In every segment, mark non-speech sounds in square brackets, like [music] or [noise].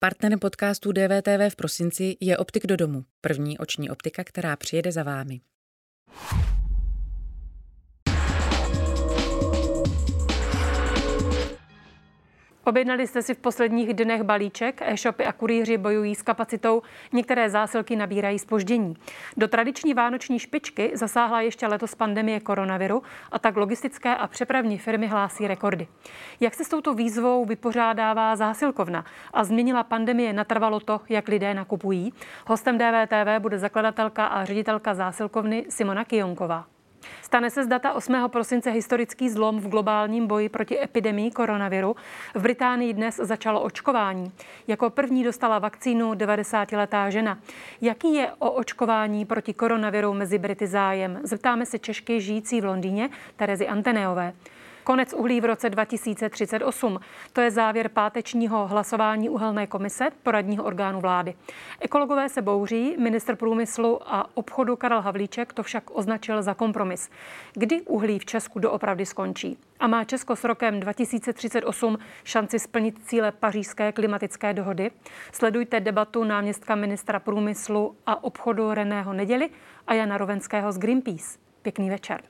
Partnerem podcastu DVTV v prosinci je Optik do domu, první oční optika, která přijede za vámi. Objednali jste si v posledních dnech balíček, e-shopy a kurýři bojují s kapacitou, některé zásilky nabírají spoždění. Do tradiční vánoční špičky zasáhla ještě letos pandemie koronaviru a tak logistické a přepravní firmy hlásí rekordy. Jak se s touto výzvou vypořádává zásilkovna a změnila pandemie natrvalo to, jak lidé nakupují? Hostem DVTV bude zakladatelka a ředitelka zásilkovny Simona Kijonková. Stane se z data 8. prosince historický zlom v globálním boji proti epidemii koronaviru. V Británii dnes začalo očkování. Jako první dostala vakcínu 90-letá žena. Jaký je o očkování proti koronaviru mezi Brity zájem? Zeptáme se Češky žijící v Londýně Terezy Anteneové. Konec uhlí v roce 2038. To je závěr pátečního hlasování uhelné komise poradního orgánu vlády. Ekologové se bouří, minister průmyslu a obchodu Karel Havlíček to však označil za kompromis. Kdy uhlí v Česku doopravdy skončí? A má Česko s rokem 2038 šanci splnit cíle pařížské klimatické dohody? Sledujte debatu náměstka ministra průmyslu a obchodu Reného Neděli a Jana Rovenského z Greenpeace. Pěkný večer.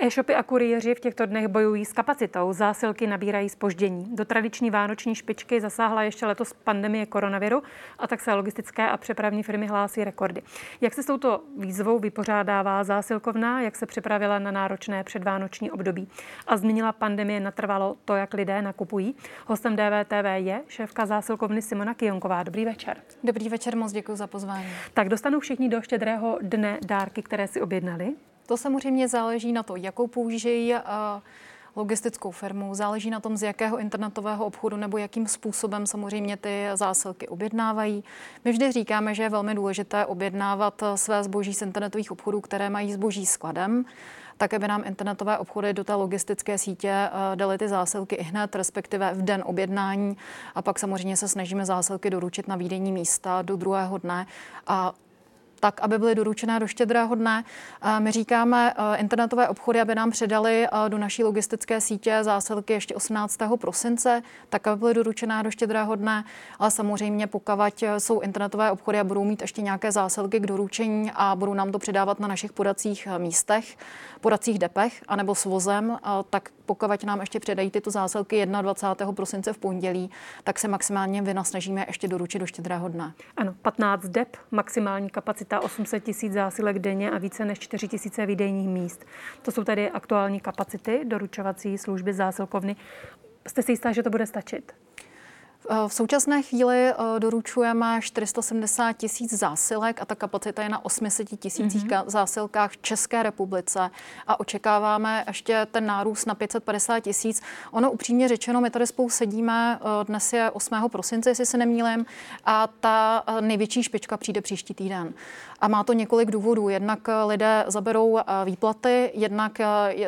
E-shopy a kurýři v těchto dnech bojují s kapacitou, zásilky nabírají spoždění. Do tradiční vánoční špičky zasáhla ještě letos pandemie koronaviru a tak se logistické a přepravní firmy hlásí rekordy. Jak se s touto výzvou vypořádává zásilkovna, jak se připravila na náročné předvánoční období a změnila pandemie natrvalo to, jak lidé nakupují? Hostem DVTV je šéfka zásilkovny Simona Kijonková. Dobrý večer. Dobrý večer, moc děkuji za pozvání. Tak dostanou všichni do štědrého dne dárky, které si objednali? To samozřejmě záleží na to, jakou použijí eh, logistickou firmu, záleží na tom, z jakého internetového obchodu nebo jakým způsobem samozřejmě ty zásilky objednávají. My vždy říkáme, že je velmi důležité objednávat eh, své zboží z internetových obchodů, které mají zboží skladem tak aby nám internetové obchody do té logistické sítě eh, daly ty zásilky i hned, respektive v den objednání. A pak samozřejmě se snažíme zásilky doručit na výdejní místa do druhého dne. A tak, aby byly doručené do štědrého dne. My říkáme eh, internetové obchody, aby nám předali eh, do naší logistické sítě zásilky ještě 18. prosince, tak, aby byly doručené do štědrého dne. Ale samozřejmě, pokud eh, jsou internetové obchody a budou mít ještě nějaké zásilky k doručení a budou nám to předávat na našich podacích místech, podacích depech anebo s vozem, tak pokud nám ještě předají tyto zásilky 21. prosince v pondělí, tak se maximálně vynasnažíme ještě doručit do štědrého dne. Ano, 15 dep, maximální kapacita 800 tisíc zásilek denně a více než 4 tisíce výdejních míst. To jsou tedy aktuální kapacity doručovací služby zásilkovny. Jste si jistá, že to bude stačit? V současné chvíli eh, doručujeme 470 tisíc zásilek a ta kapacita je na 800 tisících mm-hmm. zásilkách v České republice a očekáváme ještě ten nárůst na 550 tisíc. Ono upřímně řečeno, my tady spolu sedíme, eh, dnes je 8. prosince, jestli se nemýlím, a ta eh, největší špička přijde příští týden. A má to několik důvodů. Jednak lidé zaberou výplaty, jednak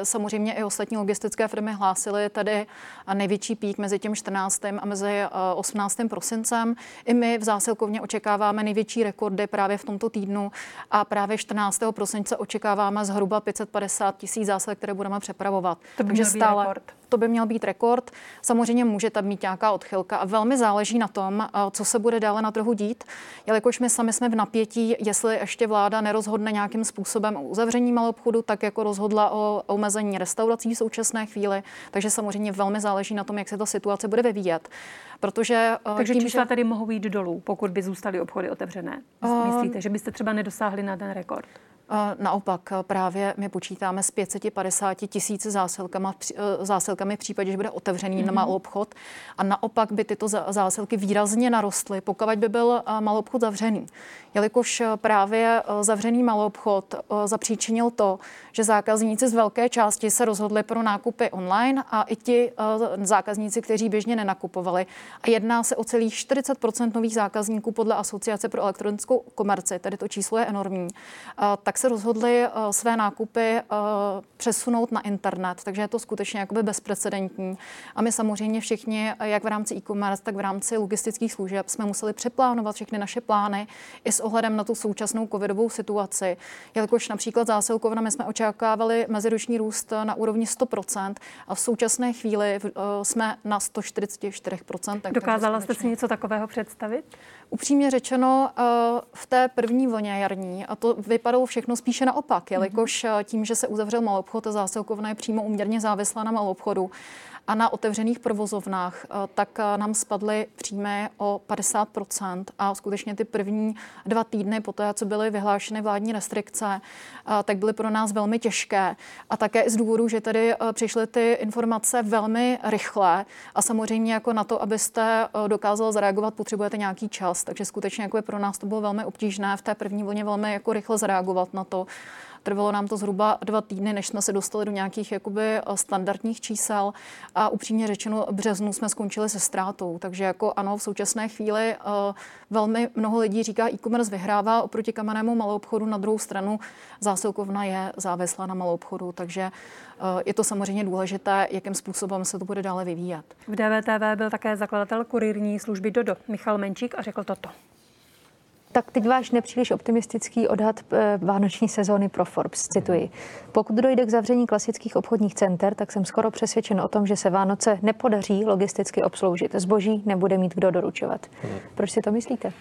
samozřejmě i ostatní logistické firmy hlásily tady největší pík mezi tím 14. a mezi 18. prosincem. I my v zásilkovně očekáváme největší rekordy právě v tomto týdnu a právě 14. prosince očekáváme zhruba 550 tisíc zásilek, které budeme přepravovat. To by Takže stále, rekord. To by měl být rekord. Samozřejmě může tam mít nějaká odchylka a velmi záleží na tom, co se bude dále na trhu dít, jelikož my sami jsme v napětí, jestli ještě vláda nerozhodne nějakým způsobem o uzavření malou obchodu, tak jako rozhodla o omezení restaurací v současné chvíli. Takže samozřejmě velmi záleží na tom, jak se ta situace bude vyvíjet. Protože, eh, Takže tím, čísla že... tady mohou jít dolů, pokud by zůstaly obchody otevřené. Myslíte, že byste třeba nedosáhli na ten rekord? Naopak právě my počítáme s 550 tisíc zásilkami, eh, zásilkami v případě, že bude otevřený mm-hmm. malou obchod. A naopak by tyto zásilky výrazně narostly, pokud by byl eh, malou obchod zavřený. Jelikož eh, právě zavřený malou obchod zapříčinil to, že zákazníci z velké části se rozhodli pro nákupy online a i ti zákazníci, kteří běžně nenakupovali. A jedná se o celých 40% nových zákazníků podle Asociace pro elektronickou komerci, tedy to číslo je enormní, tak se rozhodli své nákupy přesunout na internet, takže je to skutečně jakoby bezprecedentní. A my samozřejmě všichni, jak v rámci e-commerce, tak v rámci logistických služeb, jsme museli přeplánovat všechny naše plány i s ohledem na tu současnou covidovou situaci. Jelikož například zásilkovna, my jsme očekávali meziroční růst na úrovni 100% a v současné chvíli jsme na 144%. Dokázala jste si něco takového představit? Upřímně řečeno, eh, v té první vlně jarní, a to vypadalo všechno spíše naopak, jelikož mhm. eh, tím, že se uzavřel malou obchod a zásilkovna je přímo uměrně závislá na malou obchodu, a na otevřených provozovnách, eh, tak eh, nám spadly příjmy o 50% a skutečně ty první dva týdny po té, co byly vyhlášeny vládní restrikce, eh, tak byly pro nás velmi těžké. A také z důvodu, že tady přišly ty informace velmi rychle a samozřejmě jako na to, abyste dokázal zareagovat, potřebujete nějaký čas. Takže skutečně jako je pro nás to bylo velmi obtížné v té první vlně velmi jako rychle zareagovat na to. Trvalo nám to zhruba dva týdny, než jsme se dostali do nějakých jakoby eh, standardních čísel a upřímně řečeno březnu jsme skončili se ztrátou. Takže jako ano, v současné chvíli uh, velmi mnoho lidí říká, e-commerce vyhrává oproti kamennému malou obchodu, na druhou stranu zásilkovna je závislá na malou obchodu, takže uh, je to samozřejmě důležité, jakým způsobem se to bude dále vyvíjet. V DVTV byl také zakladatel kurírní služby Dodo Michal Menčík a řekl toto. Tak teď váš nepříliš optimistický odhad eh, vánoční sezóny pro Forbes, cituji. Pokud dojde k zavření klasických obchodních center, tak jsem skoro přesvědčen o tom, že se Vánoce nepodaří logisticky obsloužit. Zboží nebude mít kdo doručovat. Proč si to myslíte?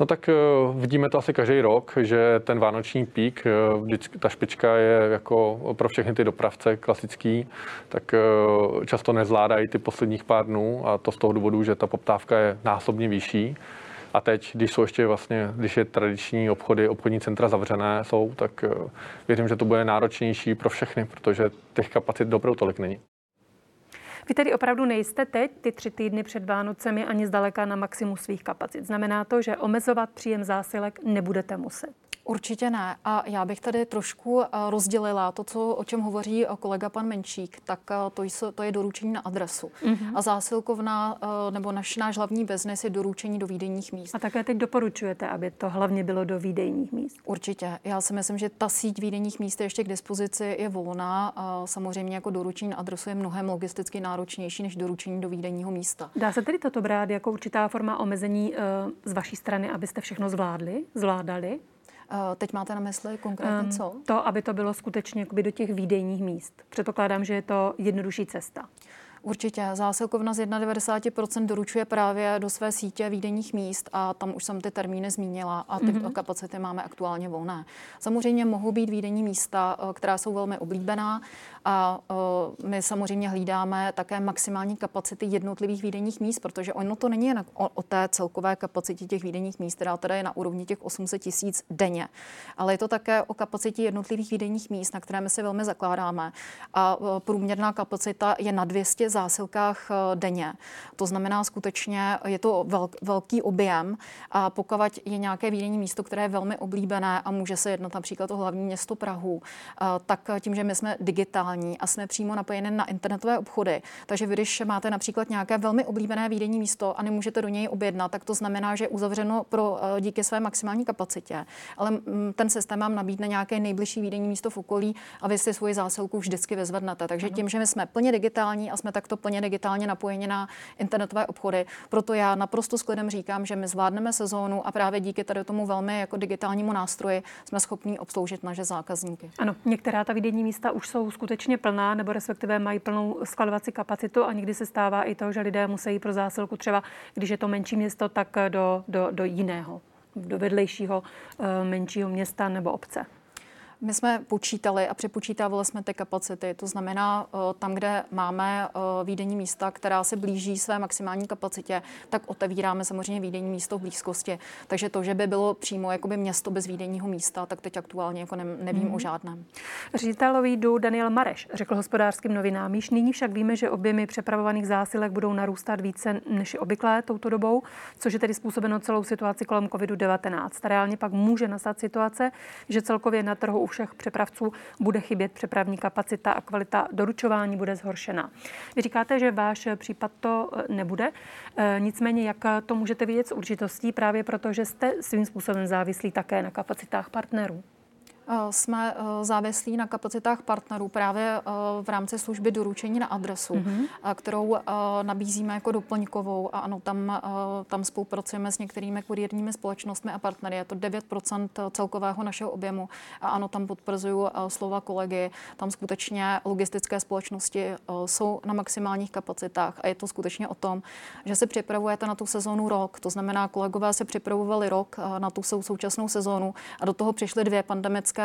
No tak eh, vidíme to asi každý rok, že ten vánoční pík, eh, ta špička je jako pro všechny ty dopravce klasický, tak často nezvládají ty posledních pár dnů a to z toho důvodu, že ta poptávka je násobně vyšší. A teď, když jsou ještě vlastně, když je tradiční obchody, obchodní centra zavřené jsou, tak eh, věřím, že to bude náročnější pro všechny, protože těch kapacit dobrou tolik není. Vy tedy opravdu nejste teď, ty tři týdny před Vánocemi, ani zdaleka na maximum svých kapacit. Znamená to, že omezovat příjem zásilek nebudete muset. Určitě ne. A já bych tady trošku eh, rozdělila to, co, o čem hovoří eh, kolega pan Menšík, tak eh, to, jsou, to je doručení na adresu. Mm-hmm. A zásilkovna nebo naš, náš hlavní biznes je doručení do výdejních míst. A také teď doporučujete, aby to hlavně bylo do výdejních míst? Určitě. Já si myslím, že ta síť výdejních míst je ještě k dispozici, je volná. A samozřejmě jako doručení na adresu je mnohem logisticky náročnější než doručení do výdejního místa. Dá se tedy toto brát jako určitá forma omezení z vaší strany, abyste všechno zvládli, zvládali? Eh, teď máte na mysli konkrétně co? To, aby to bylo skutečně do těch výdejních míst. Předpokládám, že je to jednodušší cesta. Určitě. Zásilkovna z 91% doručuje právě do své sítě výdenních míst a tam už jsem ty termíny zmínila a ty mm-hmm. kapacity máme aktuálně volné. Samozřejmě mohou být výdenní místa, eh, která jsou velmi oblíbená a uh, my samozřejmě hlídáme také maximální kapacity jednotlivých výdenních míst, protože ono to není jen o, o té celkové kapacitě těch výdenních míst, která teda je na úrovni těch 800 tisíc denně, ale je to také o kapacitě jednotlivých výdenních míst, na které my se velmi zakládáme. A uh, průměrná kapacita je na 200 zásilkách uh, denně. To znamená skutečně, je to velk, velký objem a pokud je nějaké výdenní místo, které je velmi oblíbené a může se jednat například o hlavní město Prahu, uh, tak tím, že my jsme digitální, digitální a jsme přímo napojeni na internetové obchody. Takže vy, když máte například nějaké velmi oblíbené výdenní místo a nemůžete do něj objednat, tak to znamená, že je uzavřeno pro, eh, díky své maximální kapacitě. Ale mm, ten systém vám nabídne nějaké nejbližší výdenní místo v okolí a vy si svoji zásilku vždycky vyzvednete. Takže tím, že my jsme plně digitální a jsme takto plně digitálně napojeni na internetové obchody, proto já naprosto s klidem říkám, že my zvládneme sezónu a právě díky tady tomu velmi jako digitálnímu nástroji jsme schopni obsloužit naše zákazníky. Ano, některá ta výdenní místa už jsou skutečně skutečně plná, nebo respektive mají plnou skladovací kapacitu a někdy se stává i to, že lidé musí pro zásilku třeba, když je to menší město, tak do, do, do jiného, do vedlejšího eh, menšího města nebo obce. My jsme počítali a přepočítávali jsme ty kapacity. To znamená, eh, tam, kde máme eh, výdenní místa, která se blíží své maximální kapacitě, tak otevíráme samozřejmě výdenní místo v blízkosti. Takže to, že by bylo přímo jakoby město bez výdenního místa, tak teď aktuálně jako nevím hmm. o žádném. Ředitelový důl Daniel Mareš řekl hospodářským novinám, již nyní však víme, že objemy přepravovaných zásilek budou narůstat více než obvyklé touto dobou, což je tedy způsobeno celou situaci kolem COVID-19. Reálně pak může nastat situace, že celkově na trhu všech přepravců bude chybět přepravní kapacita a kvalita doručování bude zhoršena. Vy říkáte, že váš případ to eh, nebude, eh, nicméně jak to můžete vidět s určitostí právě proto, že jste svým způsobem závislí také na kapacitách partnerů? Jsme závislí na kapacitách partnerů právě v rámci služby doručení na adresu, mm-hmm. kterou nabízíme jako doplňkovou a ano, tam, tam spolupracujeme s některými kurierními společnostmi a partnery. Je to 9% celkového našeho objemu a ano, tam potvrzuju slova kolegy. Tam skutečně logistické společnosti jsou na maximálních kapacitách a je to skutečně o tom, že se připravujete na tu sezónu rok. To znamená, kolegové se připravovali rok na tu současnou sezónu a do toho přišly dvě pandemické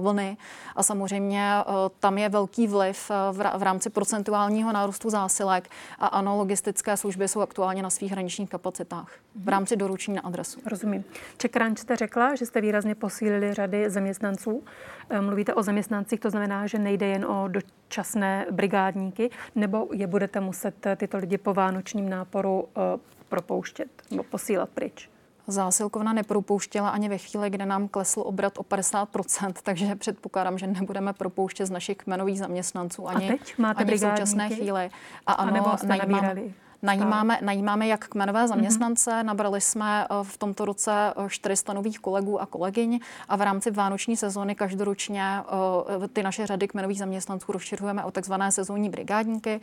vlny a samozřejmě tam je velký vliv v rámci procentuálního nárůstu zásilek a ano, logistické služby jsou aktuálně na svých hraničních kapacitách v rámci doručení na adresu. Rozumím. Čekranč jste řekla, že jste výrazně posílili řady zaměstnanců. Eh, mluvíte o zaměstnancích, to znamená, že nejde jen o dočasné brigádníky, nebo je budete muset eh, tyto lidi po vánočním náporu eh, propouštět nebo posílat pryč? Zásilkovna nepropouštěla ani ve chvíli, kde nám klesl obrat o 50%, [laughs] takže předpokládám, že nebudeme propouštět z našich kmenových zaměstnanců ani, a teď máte ani v současné chvíli. A ano, a nebo jste najímám, nabírali? Najímáme, najímáme jak kmenové mhm. zaměstnance, mm-hmm. nabrali jsme eh, v tomto roce 400 eh, nových kolegů a kolegyň a v rámci vánoční sezóny každoročně eh, ty naše řady kmenových zaměstnanců rozšiřujeme o takzvané sezónní brigádníky.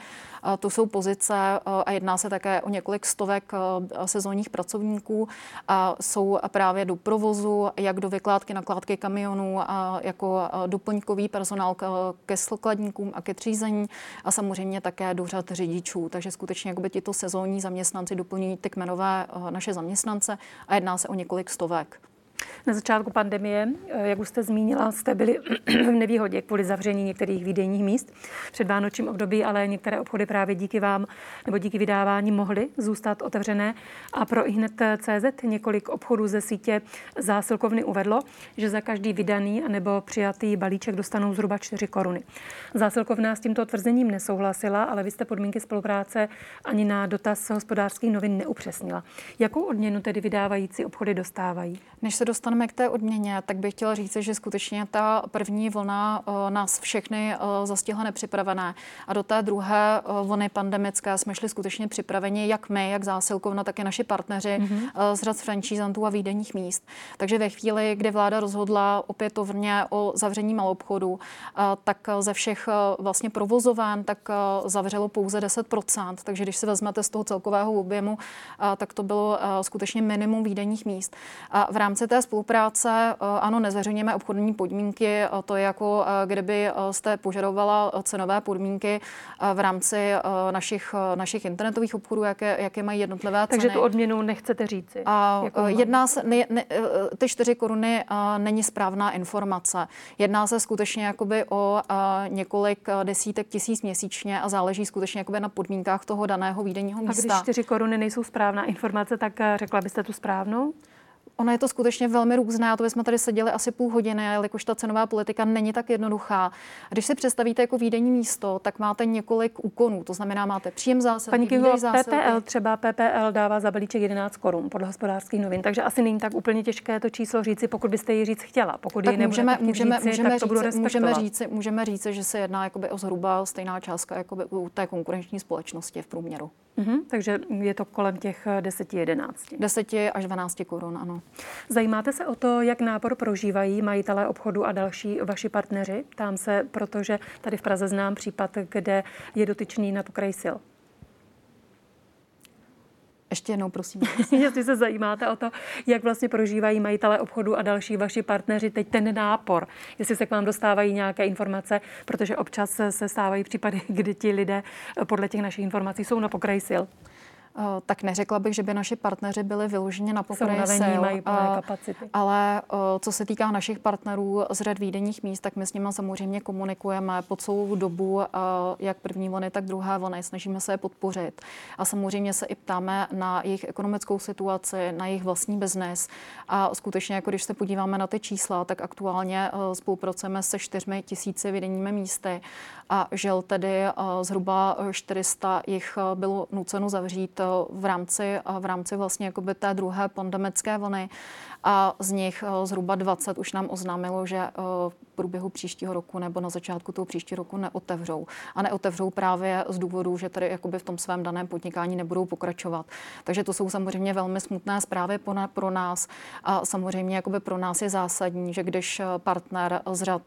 To jsou pozice a jedná se také o několik stovek sezónních pracovníků a jsou právě do provozu, jak do vykládky, nakládky kamionů a jako doplňkový personál ke skladníkům a ke třízení a samozřejmě také do řad řidičů. Takže skutečně jakoby ti tito sezónní zaměstnanci doplňují ty kmenové eh, naše zaměstnance a jedná se o několik stovek. Na začátku pandemie, eh, jak už jste zmínila, jste byli [clears throat] v nevýhodě kvůli zavření některých výdejních míst před vánočním období, ale některé obchody právě díky vám nebo díky vydávání mohly zůstat otevřené. A pro ihned CZ několik obchodů ze sítě zásilkovny uvedlo, že za každý vydaný nebo přijatý balíček dostanou zhruba 4 koruny. Zásilkovna s tímto tvrzením nesouhlasila, ale vy jste podmínky spolupráce ani na dotaz hospodářských novin neupřesnila. Jakou odměnu tedy vydávající obchody dostávají? Než se dostaneme k té odměně, tak bych chtěla říct, že skutečně ta první vlna eh, nás všechny eh, zastihla nepřipravené. A do té druhé eh, vlny pandemické jsme šli skutečně připraveni, jak my, jak zásilkovna, tak i naši partneři mm-hmm. z řad francízantů a výdenních míst. Takže ve chvíli, kdy vláda rozhodla opětovně o zavření malobchodu, tak ze všech vlastně provozoven, tak zavřelo pouze 10%. Takže když si vezmete z toho celkového objemu, tak to bylo skutečně minimum výdenních míst. A v rámci té spolupráce, eh, ano, nezveřejněme obchodní podmínky, eh, to je jako eh, kdyby jste požadovala cenové podmínky v rámci našich, našich internetových obchodů, jaké, jaké mají jednotlivé ceny. Takže tu odměnu nechcete říci? A jako jedná se, ne, ne, ty čtyři koruny není správná informace. Jedná se skutečně jakoby o několik desítek tisíc měsíčně a záleží skutečně jakoby na podmínkách toho daného výdenního místa. A když čtyři koruny nejsou správná informace, tak řekla byste tu správnou? Ono je to skutečně velmi různé a to jsme tady seděli asi půl hodiny, jelikož ta cenová politika není tak jednoduchá. A když si představíte jako výdenní místo, tak máte několik úkonů, to znamená, máte příjem zásilky, Paní Kingo, PPL třeba PPL dává za balíček 11 korun podle hospodářských novin, takže asi není tak úplně těžké to číslo říci, pokud byste ji říct chtěla. Pokud tak ji můžeme, můžeme, říci, můžeme, tak to říci, můžeme, říci, můžeme říci, že se jedná jakoby o zhruba stejná částka jako u té konkurenční společnosti v průměru. Mm-hmm, takže je to kolem těch 10-11. 10 až 12 korun, ano. Zajímáte se o to, jak nápor prožívají majitelé obchodu a další vaši partneři? Tam se, protože tady v Praze znám případ, kde je dotyčný na pokraji sil. Ještě jednou, prosím. [laughs] Jestli se zajímáte o to, jak vlastně prožívají majitele obchodu a další vaši partneři teď ten nápor. Jestli se k vám dostávají nějaké informace, protože občas se stávají případy, [laughs] kdy ti lidé podle těch našich informací jsou na pokraji sil. Eh, tak neřekla bych, že by naši partneři byli vyloženě na pokraji sil, mají plné kapacity. ale eh, co se týká našich partnerů z řad výdenních míst, tak my s nimi samozřejmě komunikujeme po celou dobu, eh, jak první vlny, tak druhé vlny. Snažíme se je podpořit. A samozřejmě se i ptáme na jejich ekonomickou situaci, na jejich vlastní biznes. A skutečně, jako když se podíváme na ty čísla, tak aktuálně spolupracujeme se čtyřmi tisíci výdenními místy a žel tedy zhruba 400 jich bylo nuceno zavřít v rámci, v rámci vlastně jakoby té druhé pandemické vlny a z nich zhruba 20 už nám oznámilo, že průběhu příštího roku nebo na začátku toho příštího roku neotevřou. A neotevřou právě z důvodu, že tady jakoby v tom svém daném podnikání nebudou pokračovat. Takže to jsou samozřejmě velmi smutné zprávy pro nás. A samozřejmě jakoby pro nás je zásadní, že když partner z řad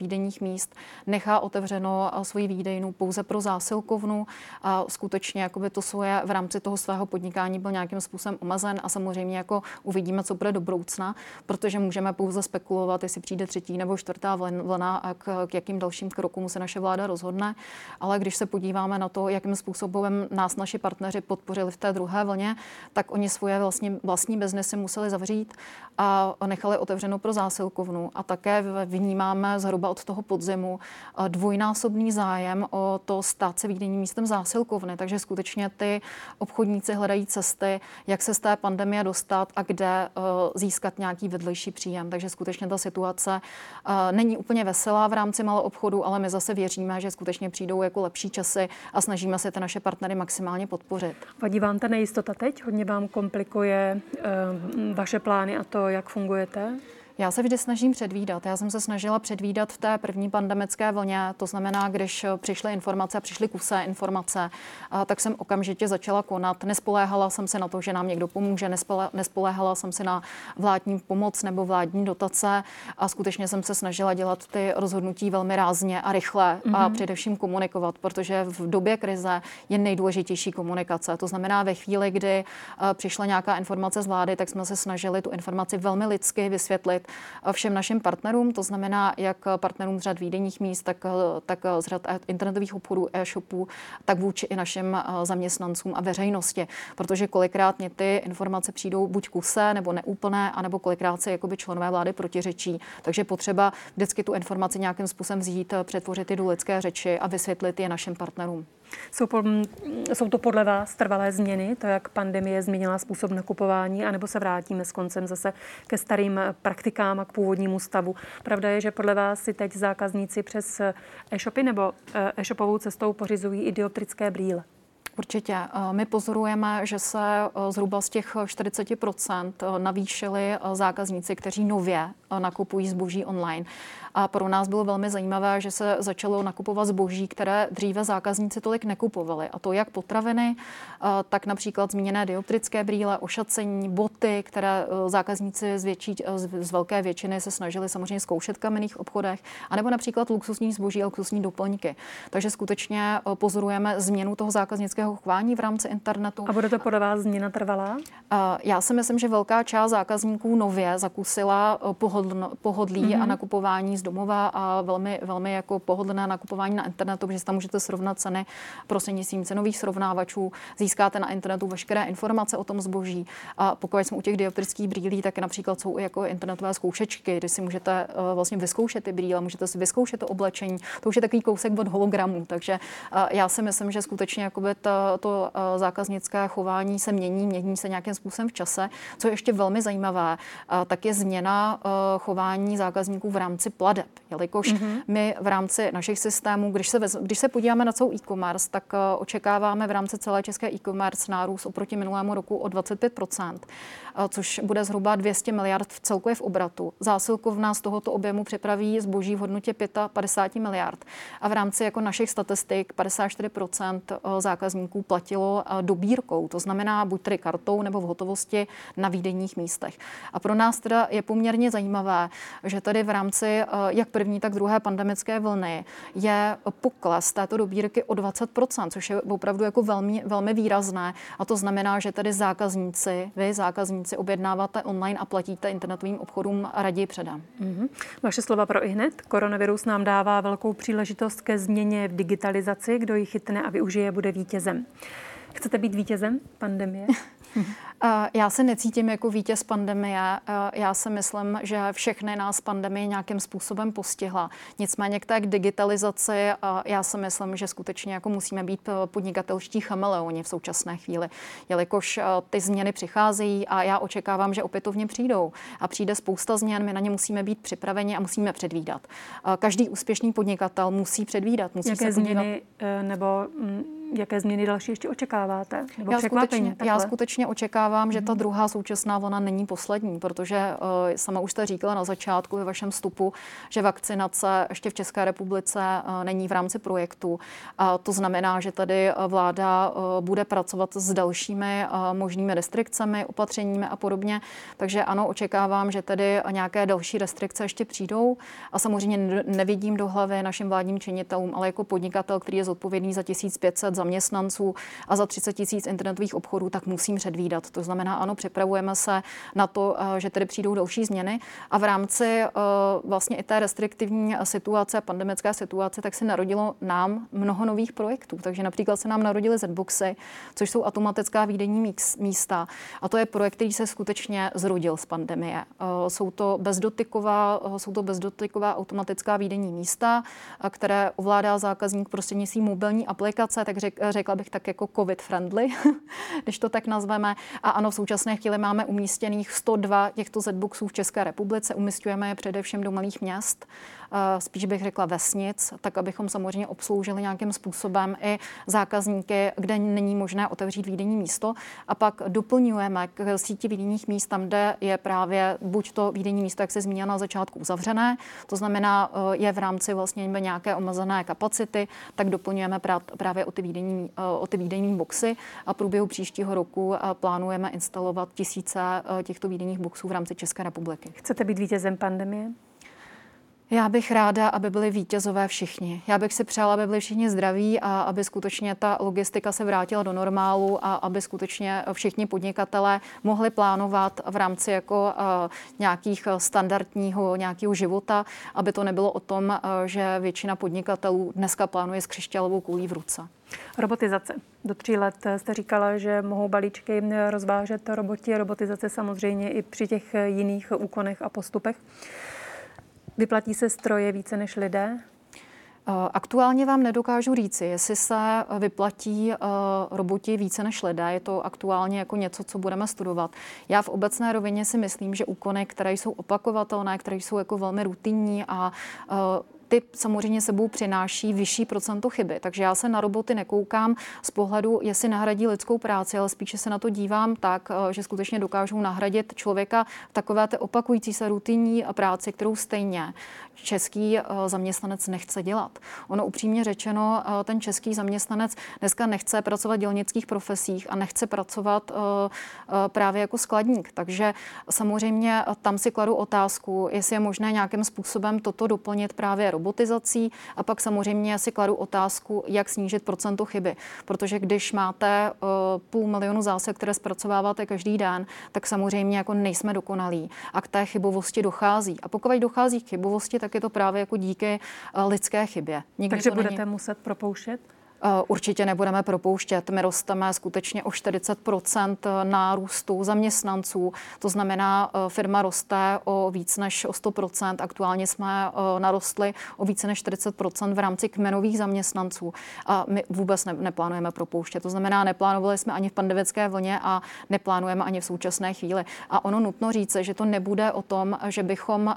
výdejních míst nechá otevřeno svoji výdejnu pouze pro zásilkovnu a skutečně jakoby to svoje v rámci toho svého podnikání byl nějakým způsobem omezen a samozřejmě jako uvidíme, co bude do budoucna, protože můžeme pouze spekulovat, jestli přijde třetí nebo čtvrtá vlna a k, k jakým dalším krokům se naše vláda rozhodne. Ale když se podíváme na to, jakým způsobem nás naši partneři podpořili v té druhé vlně, tak oni svoje vlastní, vlastní biznesy museli zavřít a nechali otevřeno pro zásilkovnu. A také vnímáme zhruba od toho podzimu dvojnásobný zájem o to stát se výdenním místem zásilkovny. Takže skutečně ty obchodníci hledají cesty, jak se z té pandemie dostat a kde eh, získat nějaký vedlejší příjem. Takže skutečně ta situace eh, není úplně veselá v rámci malou obchodu, ale my zase věříme, že skutečně přijdou jako lepší časy a snažíme se ty naše partnery maximálně podpořit. Vadí vám ta nejistota teď? Hodně vám komplikuje eh, vaše plány a to, jak fungujete? Já se vždy snažím předvídat. Já jsem se snažila předvídat v té první pandemické vlně, to znamená, když přišly informace, přišly kusé informace, tak jsem okamžitě začala konat. Nespoléhala jsem se na to, že nám někdo pomůže, nespoléhala jsem se na vládní pomoc nebo vládní dotace a skutečně jsem se snažila dělat ty rozhodnutí velmi rázně a rychle mm-hmm. a mhm. především komunikovat, protože v době krize je nejdůležitější komunikace. To znamená, ve chvíli, kdy přišla nějaká informace z vlády, tak jsme se snažili tu informaci velmi lidsky vysvětlit všem našim partnerům, to znamená jak partnerům z řad výdenních míst, tak, tak z řad internetových obchodů, e-shopů, tak vůči i našim eh, zaměstnancům a veřejnosti. Protože kolikrát mě ty informace přijdou buď kuse nebo neúplné, anebo kolikrát se jakoby členové vlády protiřečí. Takže potřeba vždycky tu informaci nějakým způsobem vzít, přetvořit i do lidské řeči a vysvětlit je našim partnerům. Jsou, po, jsou to podle vás trvalé změny, to, jak pandemie změnila způsob nakupování, anebo se vrátíme s koncem zase ke starým praktikám a k původnímu stavu? Pravda je, že podle vás si teď zákazníci přes e-shopy nebo eh, e-shopovou cestou pořizují i dioptrické brýle. Určitě. Eh, my pozorujeme, že se eh, zhruba z těch 40% navýšili zákazníci, kteří nově nakupují zboží online. A pro nás bylo velmi zajímavé, že se začalo nakupovat zboží, které dříve zákazníci tolik nekupovali. A to jak potraviny, tak například zmíněné dioptrické brýle, ošacení, boty, které e, zákazníci z, větší, e, z velké většiny se snažili samozřejmě zkoušet v kamenných obchodech, anebo například luxusní zboží a luxusní doplňky. Takže skutečně e, pozorujeme změnu toho zákaznického chování v rámci internetu. A bude to podle vás změna trvalá? Já si myslím, že velká část zákazníků nově zakusila pohodlí mm-hmm. a nakupování z domova a velmi, velmi jako pohodlné nakupování na internetu, protože tam můžete srovnat ceny prostřednictvím cenových srovnávačů, získáte na internetu veškeré informace o tom zboží. A pokud jsme u těch dioptrických brýlí, tak například jsou i jako internetové zkoušečky, kde si můžete uh, vlastně vyzkoušet ty brýle, můžete si vyzkoušet to oblečení. To už je takový kousek od hologramu. Takže uh, já si myslím, že skutečně jakoby to, to uh, zákaznické chování se mění, mění se nějakým způsobem v čase. Co je ještě velmi zajímavé, tak je změna chování zákazníků v rámci pladeb, jelikož mm-hmm. my v rámci našich systémů, když se, když se podíváme na celou e-commerce, tak uh, očekáváme v rámci celé české e-commerce nárůst oproti minulému roku o 25 což bude zhruba 200 miliard v celkově v obratu. Zásilkovna z tohoto objemu připraví zboží v hodnotě 55 miliard. A v rámci jako našich statistik 54% zákazníků platilo dobírkou, to znamená buď tedy kartou nebo v hotovosti na výdenních místech. A pro nás teda je poměrně zajímavé, že tady v rámci jak první, tak druhé pandemické vlny je pokles této dobírky o 20% což je opravdu jako velmi, velmi výrazné. A to znamená, že tady zákazníci, vy zákazníci si objednáváte online a platíte internetovým obchodům raději předem. Mm-hmm. Vaše slova pro ihned. Koronavirus nám dává velkou příležitost ke změně v digitalizaci. Kdo ji chytne a využije, bude vítězem. Chcete být vítězem pandemie? [laughs] Já se necítím jako vítěz pandemie. Já si myslím, že všechny nás pandemie nějakým způsobem postihla. Nicméně k té digitalizaci já si myslím, že skutečně jako musíme být podnikatelští chameleoni v současné chvíli, jelikož ty změny přicházejí a já očekávám, že opětovně přijdou. A přijde spousta změn, my na ně musíme být připraveni a musíme předvídat. Každý úspěšný podnikatel musí předvídat. Musí Jaké se podívat... změny eh, nebo mm, jaké změny další ještě očekáváte? Nebo já, skutečně, já skutečně očekávám, že ta mhm. druhá současná vlna není poslední, protože uh, sama už jste říkala na začátku ve vašem vstupu, že vakcinace ještě v České republice uh, není v rámci projektu. A to znamená, že tady vláda uh, bude pracovat s dalšími uh, možnými restrikcemi, opatřeními a podobně. Takže ano, očekávám, že tedy nějaké další restrikce ještě přijdou. A samozřejmě nevidím do hlavy našim vládním činitelům, ale jako podnikatel, který je zodpovědný za 1500 zaměstnanců a za 30 tisíc internetových obchodů, tak musím předvídat. To znamená, ano, připravujeme se na to, eh, že tedy přijdou další změny a v rámci eh, vlastně i té restriktivní situace, pandemické situace, tak se narodilo nám mnoho nových projektů. Takže například se nám narodily Zboxy, což jsou automatická výdejní místa. A to je projekt, který se skutečně zrodil z pandemie. Eh, jsou to bezdotyková, jsou to bezdotyková automatická výdejní místa, které ovládá zákazník prostřednictvím mobilní aplikace, tak řek, řekla bych tak jako covid friendly, [laughs] když to tak nazveme. A ano, v současné chvíli máme umístěných 102 těchto Zboxů v České republice. Umistujeme je především do malých měst. Eh, spíš bych řekla vesnic, tak abychom samozřejmě obsloužili nějakým způsobem i zákazníky, kde není možné otevřít výdenní místo. A pak doplňujeme k síti výdenních míst tam, kde je právě buď to výdenní místo, jak se zmínila na začátku, uzavřené, to znamená, eh, je v rámci vlastně nějaké omezené kapacity, tak doplňujeme právě o ty výdenní, eh, o ty výdenní boxy a průběhu příštího roku plánujeme instalovat tisíce těchto výdenních boxů v rámci České republiky. Chcete být vítězem pandemie? Já bych ráda, aby byli vítězové všichni. Já bych si přála, aby byli všichni zdraví a aby skutečně ta logistika se vrátila do normálu a aby skutečně všichni podnikatelé mohli plánovat v rámci jako uh, nějakých standardního nějakého života, aby to nebylo o tom, uh, že většina podnikatelů dneska plánuje s křišťálovou koulí v ruce. Robotizace. Do tří let jste říkala, že mohou balíčky rozvážet roboti. Robotizace samozřejmě i při těch jiných úkonech a postupech. Vyplatí se stroje více než lidé? Eh, aktuálně vám nedokážu říci, jestli se vyplatí eh, roboti více než lidé. Je to aktuálně jako něco, co budeme studovat. Já v obecné rovině si myslím, že úkony, které jsou opakovatelné, které jsou jako velmi rutinní a eh, ty samozřejmě sebou přináší vyšší procento chyby. Takže já se na roboty nekoukám z pohledu, jestli nahradí lidskou práci, ale spíše se na to dívám tak, eh, že skutečně dokážou nahradit člověka v takové té opakující se rutinní práci, kterou stejně český eh, zaměstnanec nechce dělat. Ono upřímně řečeno, eh, ten český zaměstnanec dneska nechce pracovat v dělnických profesích a nechce pracovat právě jako skladník. Takže samozřejmě tam si kladu otázku, jestli je možné nějakým způsobem toto doplnit právě robotizací a pak samozřejmě si kladu otázku, jak snížit procento chyby. Protože když máte půl milionu zásad, které zpracováváte každý den, tak samozřejmě jako nejsme dokonalí a k té chybovosti dochází. A pokud dochází k chybovosti, tak je to právě jako díky uh, lidské chybě. Nikdy Takže budete není... muset propouštět? Eh, určitě nebudeme propouštět. My rosteme skutečně o 40% nárůstu zaměstnanců. To znamená, eh, firma roste o víc než o 100% Aktuálně jsme eh, narostli o více než 40% v rámci kmenových zaměstnanců. A my vůbec ne, neplánujeme propouštět. To znamená, neplánovali jsme ani v pandemické vlně a neplánujeme ani v současné chvíli. A ono nutno říct, že to nebude o tom, že bychom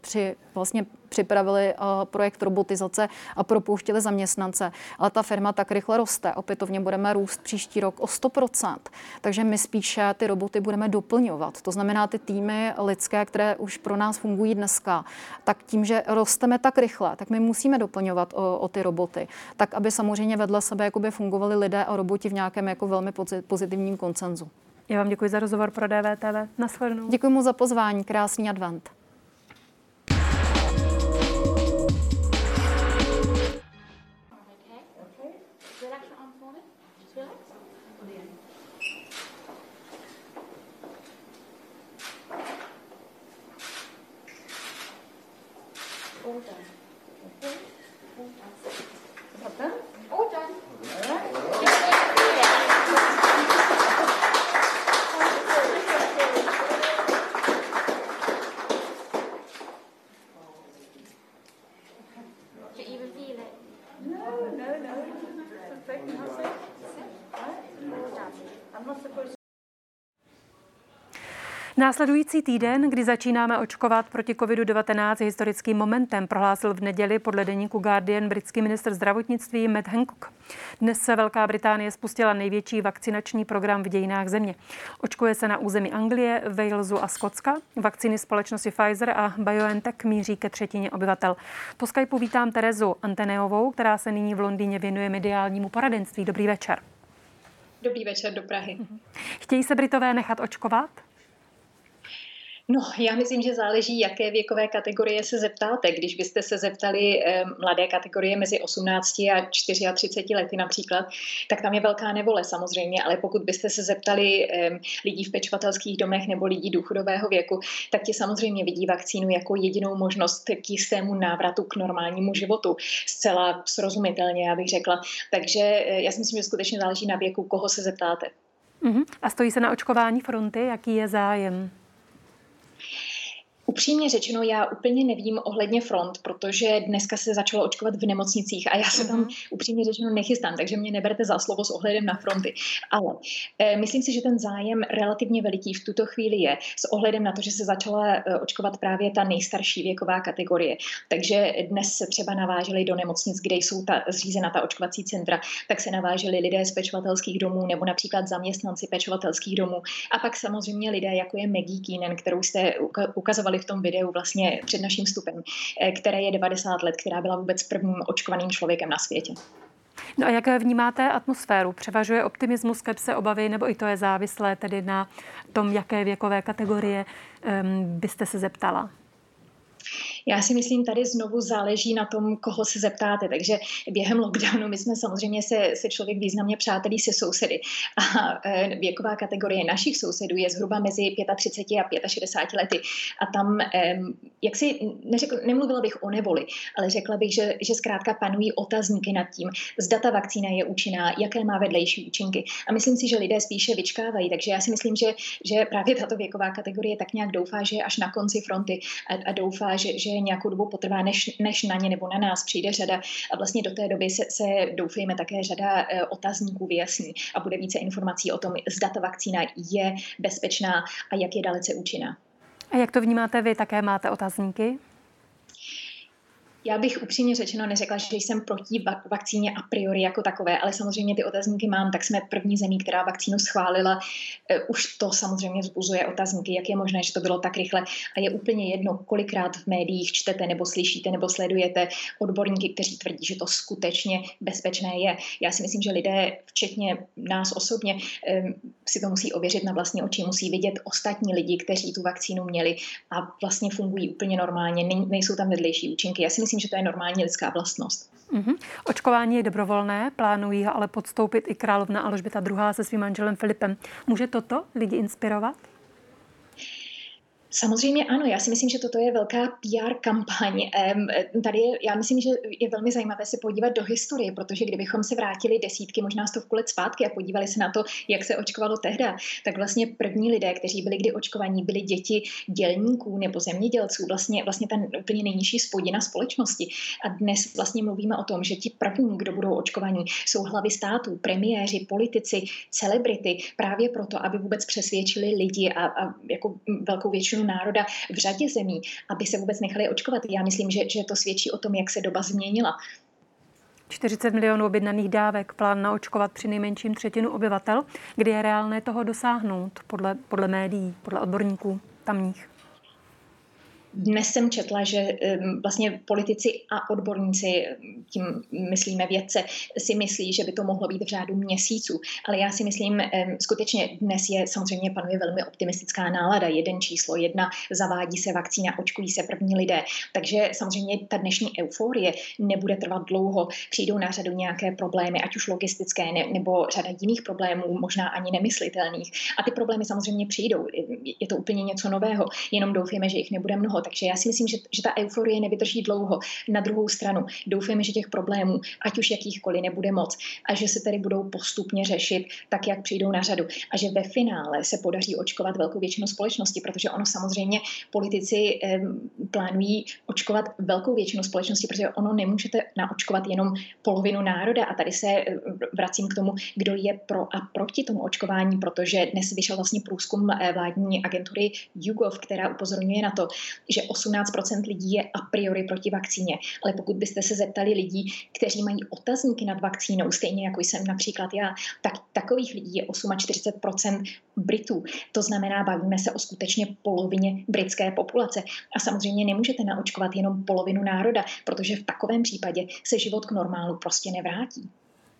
při vlastně připravili uh, projekt robotizace a propouštěli zaměstnance. Ale ta firma tak rychle roste. Opětovně budeme růst příští rok o 100%. Takže my spíše ty roboty budeme doplňovat. To znamená ty týmy lidské, které už pro nás fungují dneska, tak tím, že rosteme tak rychle, tak my musíme doplňovat o, o ty roboty. Tak, aby samozřejmě vedle sebe jakoby fungovali lidé a roboti v nějakém jako velmi pozitivním koncenzu. Já vám děkuji za rozhovor pro DVTV. Naschledanou. Děkuji mu za pozvání. Krásný advent. Následující týden, kdy začínáme očkovat proti COVID-19 historickým momentem, prohlásil v neděli podle deníku Guardian britský minister zdravotnictví Matt Hancock. Dnes se Velká Británie spustila největší vakcinační program v dějinách země. Očkuje se na území Anglie, Walesu a Skotska. Vakcíny společnosti Pfizer a BioNTech míří ke třetině obyvatel. Po Skypeu vítám Terezu Anteneovou, která se nyní v Londýně věnuje mediálnímu poradenství. Dobrý večer. Dobrý večer do Prahy. Chtějí se Britové nechat očkovat? No, já myslím, že záleží, jaké věkové kategorie se zeptáte. Když byste se zeptali mladé kategorie mezi 18 a 34 lety například, tak tam je velká nevole samozřejmě, ale pokud byste se zeptali lidí v pečovatelských domech nebo lidí důchodového věku, tak ti samozřejmě vidí vakcínu jako jedinou možnost k jistému návratu k normálnímu životu. Zcela srozumitelně, já bych řekla. Takže eh, já si myslím, že skutečně záleží na věku, koho se zeptáte. Uh-huh. A stojí se na očkování fronty? Jaký je zájem? Upřímně řečeno, já úplně nevím ohledně front, protože dneska se začalo očkovat v nemocnicích a já se tam mhm. upřímně řečeno nechystám, takže mě neberte za slovo s ohledem na fronty. Ale e, myslím si, že ten zájem relativně veliký v tuto chvíli je s ohledem na to, že se začala e, očkovat právě ta nejstarší věková kategorie. Takže dnes se třeba naváželi do nemocnic, kde jsou ta, zřízena ta očkovací centra, tak se naváželi lidé z pečovatelských domů nebo například zaměstnanci pečovatelských domů. A pak samozřejmě lidé, jako je Maggie Keenan, kterou jste ukazovali v tom videu vlastně před naším vstupem, eh, které je 90 let, která byla vůbec prvním očkovaným člověkem na světě. No a jak vnímáte atmosféru? Převažuje optimismus, skepse, obavy, nebo i to je závislé tedy na tom, jaké věkové kategorie um, byste se zeptala? Já si myslím, tady znovu záleží na tom, koho se zeptáte. Takže během lockdownu my jsme samozřejmě se, se člověk významně přátelí se sousedy. A e, věková kategorie našich sousedů je zhruba mezi 35 a 65 lety. A tam, e, jak si neřekl, nemluvila bych o nevoli, ale řekla bych, že, že zkrátka panují otazníky nad tím, zda ta vakcína je účinná, jaké má vedlejší účinky. A myslím si, že lidé spíše vyčkávají. Takže já si myslím, že, že právě tato věková kategorie tak nějak doufá, že je až na konci fronty a, a doufá, že, že nějakou dobu potrvá, než, než na ně nebo na nás přijde řada. A vlastně do té doby se, se doufejme také řada e, otazníků vyjasní a bude více informací o tom, zda ta vakcína je bezpečná a jak je dalece účinná. A jak to vnímáte vy? Také máte otazníky? Já bych upřímně řečeno neřekla, že jsem proti vakcíně a priori jako takové, ale samozřejmě ty otazníky mám, tak jsme první zemí, která vakcínu schválila. E, už to samozřejmě vzbuzuje otazníky, jak je možné, že to bylo tak rychle a je úplně jedno, kolikrát v médiích čtete nebo slyšíte nebo sledujete odborníky, kteří tvrdí, že to skutečně bezpečné je. Já si myslím, že lidé, včetně nás osobně, si to musí ověřit na vlastní oči, musí vidět ostatní lidi, kteří tu vakcínu měli a vlastně fungují úplně normálně, nejsou tam vedlejší účinky. Já si myslím, myslím, že to je normální lidská vlastnost. Mm-hmm. Očkování je dobrovolné, plánují ho ale podstoupit i královna Alžběta II. se svým manželem Filipem. Může toto lidi inspirovat? Samozřejmě ano, já si myslím, že toto je velká PR kampaň. Tady je, já myslím, že je velmi zajímavé se podívat do historie, protože kdybychom se vrátili desítky, možná stovku let zpátky a podívali se na to, jak se očkovalo tehda, tak vlastně první lidé, kteří byli kdy očkovaní, byli děti dělníků nebo zemědělců, vlastně, vlastně ten úplně nejnižší spodina společnosti. A dnes vlastně mluvíme o tom, že ti první, kdo budou očkovaní, jsou hlavy států, premiéři, politici, celebrity, právě proto, aby vůbec přesvědčili lidi a, a jako velkou většinu národa v řadě zemí, aby se vůbec nechali očkovat. Já myslím, že, že to svědčí o tom, jak se doba změnila. 40 milionů objednaných dávek, plán na očkovat při nejmenším třetinu obyvatel. Kdy je reálné toho dosáhnout podle, podle médií, podle odborníků tamních? Dnes jsem četla, že vlastně politici a odborníci, tím myslíme vědce, si myslí, že by to mohlo být v řádu měsíců. Ale já si myslím, skutečně dnes je samozřejmě panuje velmi optimistická nálada. Jeden číslo jedna, zavádí se vakcína, očkují se první lidé. Takže samozřejmě ta dnešní euforie nebude trvat dlouho. Přijdou na řadu nějaké problémy, ať už logistické ne, nebo řada jiných problémů, možná ani nemyslitelných. A ty problémy samozřejmě přijdou. Je to úplně něco nového. Jenom doufíme, že jich nebude mnoho takže já si myslím, že, že ta euforie nevydrží dlouho. Na druhou stranu doufáme, že těch problémů, ať už jakýchkoliv, nebude moc a že se tedy budou postupně řešit tak, jak přijdou na řadu a že ve finále se podaří očkovat velkou většinu společnosti, protože ono samozřejmě politici eh, plánují očkovat velkou většinu společnosti, protože ono nemůžete naočkovat jenom polovinu národa a tady se vracím k tomu, kdo je pro a proti tomu očkování, protože dnes vyšel vlastně průzkum eh, vládní agentury YouGov, která upozorňuje na to, že 18% lidí je a priori proti vakcíně. Ale pokud byste se zeptali lidí, kteří mají otazníky nad vakcínou, stejně jako jsem například já, tak takových lidí je 48% Britů. To znamená, bavíme se o skutečně polovině britské populace. A samozřejmě nemůžete naočkovat jenom polovinu národa, protože v takovém případě se život k normálu prostě nevrátí.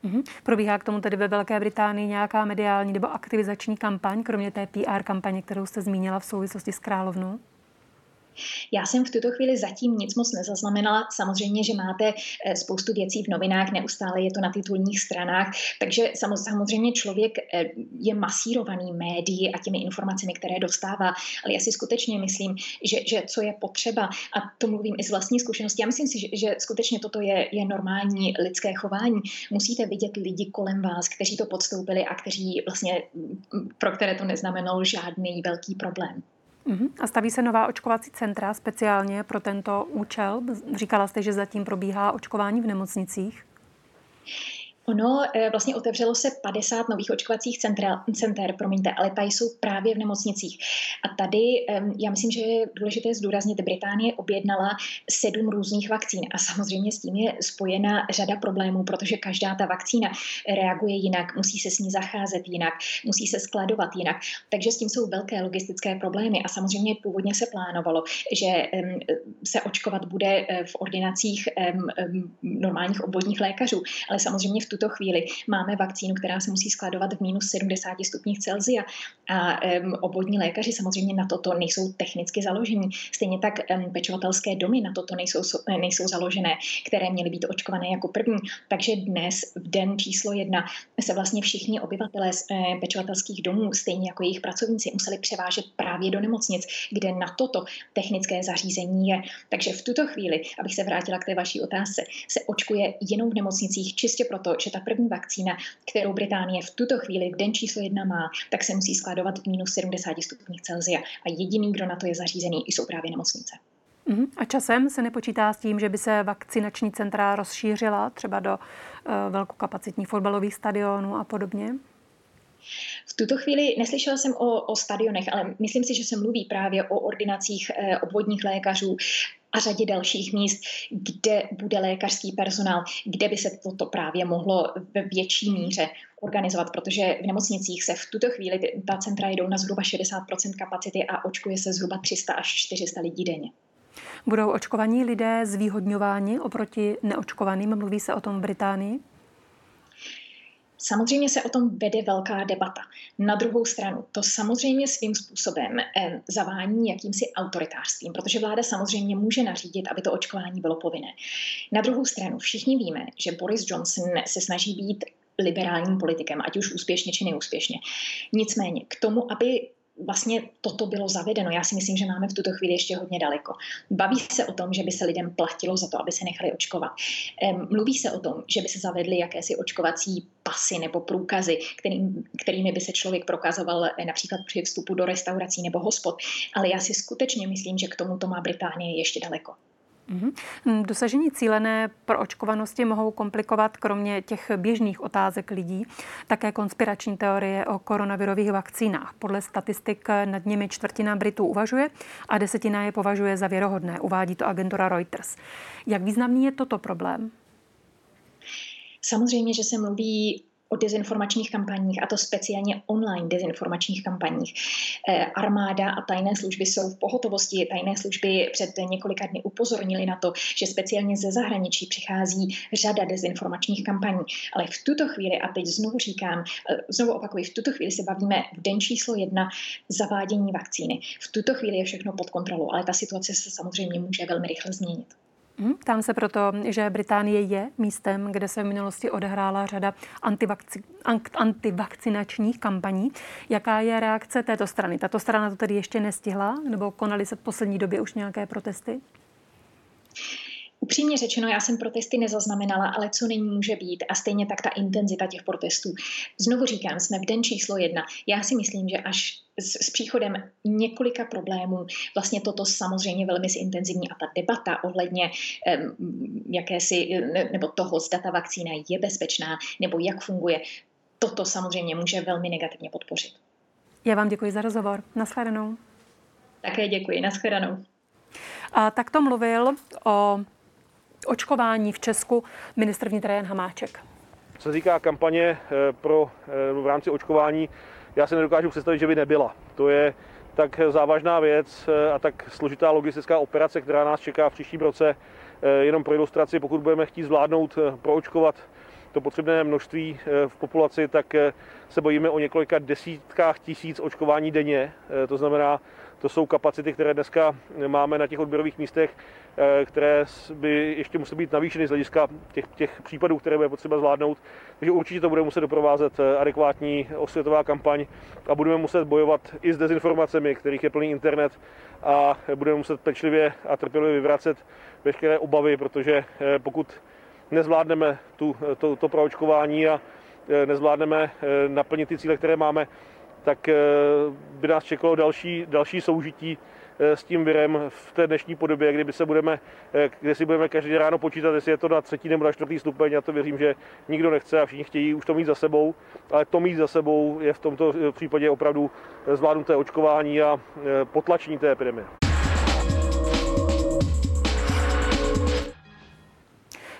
Mm-hmm. Probíhá k tomu tedy ve Velké Británii nějaká mediální nebo aktivizační kampaň, kromě té PR kampaně, kterou jste zmínila v souvislosti s královnou? Já jsem v tuto chvíli zatím nic moc nezaznamenala. Samozřejmě, že máte eh, spoustu věcí v novinách, neustále je to na titulních stranách, takže samozřejmě člověk eh, je masírovaný médií a těmi informacemi, které dostává, ale já si skutečně myslím, že, že co je potřeba, a to mluvím i z vlastní zkušenosti, já myslím si, že, že skutečně toto je, je normální lidské chování. Musíte vidět lidi kolem vás, kteří to podstoupili a kteří vlastně, pro které to neznamenalo žádný velký problém. Uh-huh. A staví se nová očkovací centra speciálně pro tento účel? Říkala jste, že zatím probíhá očkování v nemocnicích. Ono eh, vlastně otevřelo se 50 nových očkovacích centra, center, promiňte, ale tady jsou právě v nemocnicích. A tady já myslím, že je důležité zdůraznit, Británie objednala sedm různých vakcín a samozřejmě s tím je spojena řada problémů, protože každá ta vakcína reaguje jinak, musí se s ní zacházet jinak, musí se skladovat jinak. Takže s tím jsou velké logistické problémy a samozřejmě původně se plánovalo, že se očkovat bude eh, v ordinacích normálních obvodních lékařů, ale samozřejmě v tu tuto chvíli máme vakcínu, která se musí skladovat v minus 70 stupních Celsia a um, obvodní lékaři samozřejmě na toto nejsou technicky založení. Stejně tak um, pečovatelské domy na toto nejsou, nejsou založené, které měly být očkované jako první. Takže dnes v den číslo jedna se vlastně všichni obyvatelé z eh, pečovatelských domů, stejně jako jejich pracovníci, museli převážet právě do nemocnic, kde na toto technické zařízení je. Takže v tuto chvíli, abych se vrátila k té vaší otázce, se očkuje jenom v nemocnicích čistě proto, že ta první vakcína, kterou Británie v tuto chvíli v den číslo jedna má, tak se musí skladovat v minus 70 stupních Celsia. A jediný, kdo na to je zařízený, jsou právě nemocnice. Mhm. A časem se nepočítá s tím, že by se vakcinační centra rozšířila třeba do uh, velkokapacitních fotbalových stadionů a podobně? V tuto chvíli neslyšela jsem o, o stadionech, ale myslím si, že se mluví právě o ordinacích eh, obvodních lékařů a řadě dalších míst, kde bude lékařský personál, kde by se toto právě mohlo ve větší míře organizovat, protože v nemocnicích se v tuto chvíli ta centra jdou na zhruba 60% kapacity a očkuje se zhruba 300 až 400 lidí denně. Budou očkovaní lidé zvýhodňováni oproti neočkovaným? Mluví se o tom v Británii? Samozřejmě se o tom vede velká debata. Na druhou stranu, to samozřejmě svým způsobem zavání jakýmsi autoritářstvím, protože vláda samozřejmě může nařídit, aby to očkování bylo povinné. Na druhou stranu, všichni víme, že Boris Johnson se snaží být liberálním politikem, ať už úspěšně či neúspěšně. Nicméně k tomu, aby vlastně toto bylo zavedeno. Já si myslím, že máme v tuto chvíli ještě hodně daleko. Baví se o tom, že by se lidem platilo za to, aby se nechali očkovat. Mluví se o tom, že by se zavedly jakési očkovací pasy nebo průkazy, kterým, kterými by se člověk prokazoval eh, například při vstupu do restaurací nebo hospod. Ale já si skutečně myslím, že k tomu to má Británie ještě daleko. Mm-hmm. Dosažení cílené proočkovanosti mohou komplikovat kromě těch běžných otázek lidí také konspirační teorie o koronavirových vakcínách. Podle statistik nad nimi čtvrtina Britů uvažuje a desetina je považuje za věrohodné, uvádí to agentura Reuters. Jak významný je toto problém? Samozřejmě, že se mluví o dezinformačních kampaních, a to speciálně online dezinformačních kampaních. Eh, armáda a tajné služby jsou v pohotovosti. Tajné služby před několika dny upozornili na to, že speciálně ze zahraničí přichází řada dezinformačních kampaní. Ale v tuto chvíli, a teď znovu říkám, eh, znovu opakuji, v tuto chvíli se bavíme v den číslo jedna zavádění vakcíny. V tuto chvíli je všechno pod kontrolou, ale ta situace se samozřejmě může velmi rychle změnit. Tam se proto, že Británie je místem, kde se v minulosti odehrála řada antivakci, antivakcinačních kampaní. Jaká je reakce této strany? Tato strana to tedy ještě nestihla, nebo konaly se v poslední době už nějaké protesty? Upřímně řečeno, já jsem protesty nezaznamenala, ale co není může být a stejně tak ta intenzita těch protestů. Znovu říkám, jsme v den číslo jedna. Já si myslím, že až s, s příchodem několika problémů vlastně toto samozřejmě velmi zintenzivní a ta debata ohledně um, jakési, ne, nebo toho, zda ta vakcína je bezpečná nebo jak funguje, toto samozřejmě může velmi negativně podpořit. Já vám děkuji za rozhovor. Naschledanou. Také děkuji. Naschledanou. A tak to mluvil o očkování v Česku ministr vnitra Jan Hamáček. Co se týká kampaně eh, pro, eh, v rámci očkování, já si nedokážu představit, že by nebyla. To je tak závažná věc eh, a tak složitá logistická operace, která nás čeká v příštím roce. Jenom pro ilustraci, pokud budeme chtít zvládnout proočkovat to potřebné množství v populaci, tak se bojíme o několika desítkách tisíc očkování denně. To znamená, to jsou kapacity, které dneska máme na těch odběrových místech, eh, které by ještě musely být navýšeny z hlediska těch, těch případů, které bude potřeba zvládnout. Takže určitě to bude muset doprovázet eh, adekvátní osvětová kampaň a budeme muset bojovat i s dezinformacemi, kterých je plný internet a budeme muset pečlivě a trpělivě vyvracet veškeré obavy, protože eh, pokud nezvládneme tu, to, to proočkování a nezvládneme naplnit ty cíle, které máme, tak eh, by nás čekalo další, další soužití eh, s tím virem v té dnešní podobě, kdyby se budeme, eh, kde si budeme každý ráno počítat, jestli je to na třetí nebo na čtvrtý stupeň. Já to věřím, že nikdo nechce a všichni chtějí už to mít za sebou, ale to mít za sebou je v tomto případě opravdu zvládnuté očkování a potlačení té epidemie.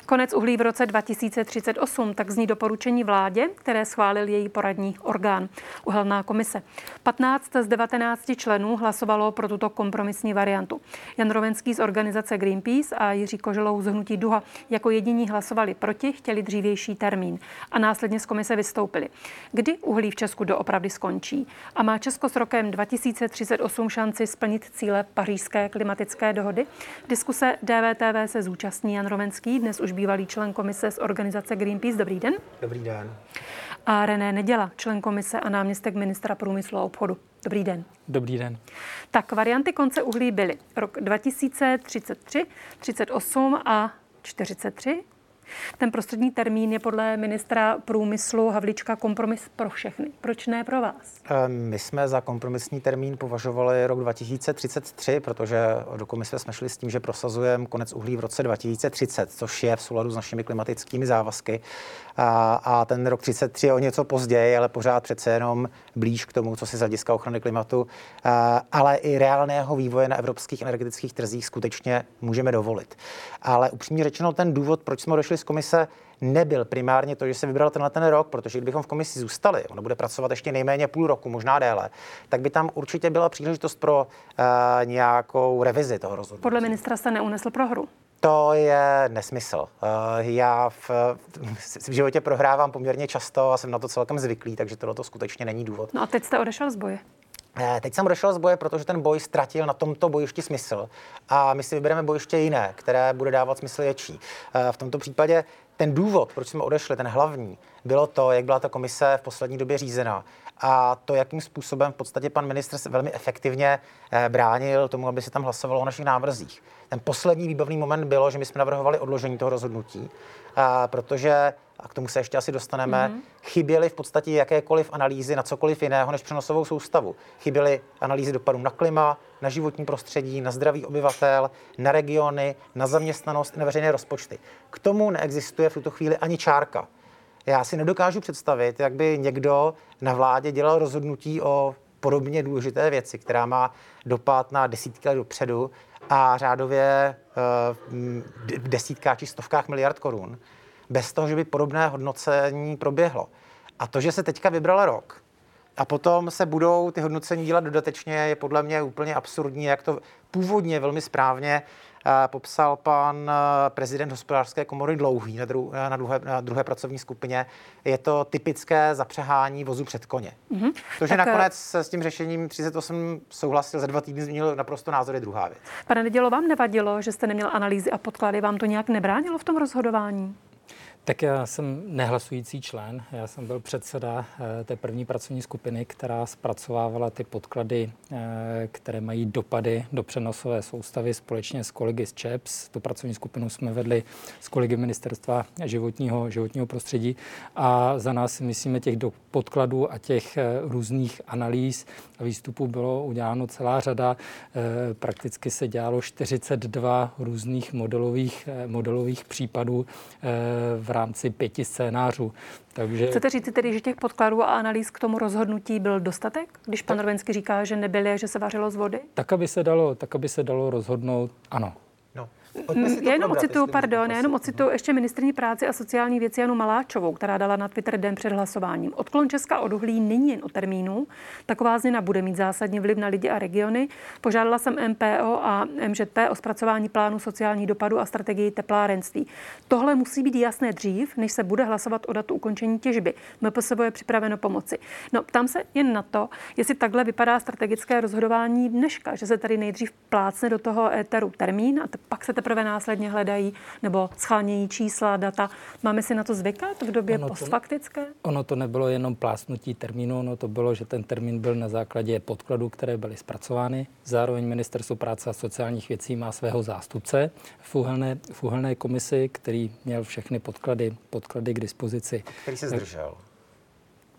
Konec uhlí v roce 2038, tak zní doporučení vládě, které schválil její poradní orgán, uhelná komise. 15 z 19 členů hlasovalo pro tuto kompromisní variantu. Jan Rovenský z organizace Greenpeace a Jiří Koželou z Hnutí Duha jako jediní hlasovali proti, chtěli dřívější termín a následně z komise vystoupili. Kdy uhlí v Česku doopravdy skončí? A má Česko s rokem 2038 šanci splnit cíle pařížské klimatické dohody? Diskuse DVTV se zúčastní Jan Rovenský, dnes už bývalý člen komise z organizace Greenpeace. Dobrý den. Dobrý den. A René Neděla, člen komise a náměstek ministra průmyslu a obchodu. Dobrý den. Dobrý den. Tak varianty konce uhlí byly rok 2033, 38 a 43. Ten prostřední termín je podle ministra průmyslu Havlička kompromis pro všechny. Proč ne pro vás? Ehm, my jsme za kompromisní termín považovali rok 2033, protože do komise jsme šli s tím, že prosazujeme konec uhlí v roce 2030, což je v souladu s našimi klimatickými závazky. A, a ten rok 33 je o něco později, ale pořád přece jenom blíž k tomu, co si z hlediska ochrany klimatu, a, ale i reálného vývoje na evropských energetických trzích skutečně můžeme dovolit. Ale upřímně řečeno, ten důvod, proč jsme došli z komise, nebyl primárně to, že se vybral tenhle ten rok, protože kdybychom v komisi zůstali, ono bude pracovat ještě nejméně půl roku, možná déle, tak by tam určitě byla příležitost pro uh, nějakou revizi toho rozhodnutí. Podle ministra se neunesl prohru. To je nesmysl. Uh, já v, v životě prohrávám poměrně často a jsem na to celkem zvyklý, takže tohle to skutečně není důvod. No a teď jste odešel z boje. Eh, teď jsem odešel z boje, protože ten boj ztratil na tomto bojišti smysl a my si vybereme bojiště jiné, které bude dávat smysl větší. Eh, v tomto případě ten důvod, proč jsme odešli, ten hlavní, bylo to, jak byla ta komise v poslední době řízena a to, jakým způsobem v podstatě pan ministr se velmi efektivně eh, bránil tomu, aby se tam hlasovalo o našich návrzích. Ten poslední výbavný moment bylo, že my jsme navrhovali odložení toho rozhodnutí, protože a k tomu se ještě asi dostaneme, mm-hmm. chyběly v podstatě jakékoliv analýzy na cokoliv jiného než přenosovou soustavu. Chyběly analýzy dopadů na klima, na životní prostředí, na zdraví obyvatel, na regiony, na zaměstnanost, na veřejné rozpočty. K tomu neexistuje v tuto chvíli ani čárka. Já si nedokážu představit, jak by někdo na vládě dělal rozhodnutí o podobně důležité věci, která má dopad na desítky let dopředu a řádově v desítkách či stovkách miliard korun bez toho, že by podobné hodnocení proběhlo. A to, že se teďka vybral rok, a potom se budou ty hodnocení dělat dodatečně, je podle mě úplně absurdní, jak to původně velmi správně popsal pan prezident hospodářské komory Dlouhý na, dru, na, druhé, na druhé pracovní skupině. Je to typické zapřehání vozu před koně. Mm-hmm. To, že tak, nakonec s tím řešením 38 souhlasil, za dva týdny změnil naprosto názor, je druhá věc. Pane Nedělo, vám nevadilo, že jste neměl analýzy a podklady? Vám to nějak nebránilo v tom rozhodování? Tak já jsem nehlasující člen. Já jsem byl předseda eh, té první pracovní skupiny, která zpracovávala ty podklady, eh, které mají dopady do přenosové soustavy společně s kolegy z ČEPS. Tu pracovní skupinu jsme vedli s kolegy ministerstva životního, životního prostředí a za nás si myslíme těch podkladů a těch eh, různých analýz a výstupů bylo uděláno celá řada. Prakticky se dělalo 42 různých modelových, modelových případů v rámci pěti scénářů. Takže... Chcete říct tedy, že těch podkladů a analýz k tomu rozhodnutí byl dostatek, když pan Rovenský říká, že nebyly, že se vařilo z vody? Tak, aby se dalo, tak, aby se dalo rozhodnout, ano. Já jenom ocituju, pardon, já jenom ocituju ještě ministrní práce a sociální věci Janu Maláčovou, která dala na Twitter den před hlasováním. Odklon Česka od uhlí není jen o termínu. Taková změna bude mít zásadní vliv na lidi a regiony. Požádala jsem MPO a MŽP o zpracování plánu sociální dopadu a strategii teplárenství. Tohle musí být jasné dřív, než se bude hlasovat o datu ukončení těžby. MPSV je připraveno pomoci. No, tam se jen na to, jestli takhle vypadá strategické rozhodování dneška, že se tady nejdřív plácne do toho éteru termín a pak se teprve následně hledají nebo schánějí čísla, data. Máme si na to zvykat v době ono postfaktické? To, ono to nebylo jenom plásnutí termínu, ono to bylo, že ten termín byl na základě podkladů, které byly zpracovány. Zároveň Ministerstvo práce a sociálních věcí má svého zástupce v uhelné, v uhelné komisi, který měl všechny podklady, podklady k dispozici. Který se zdržel.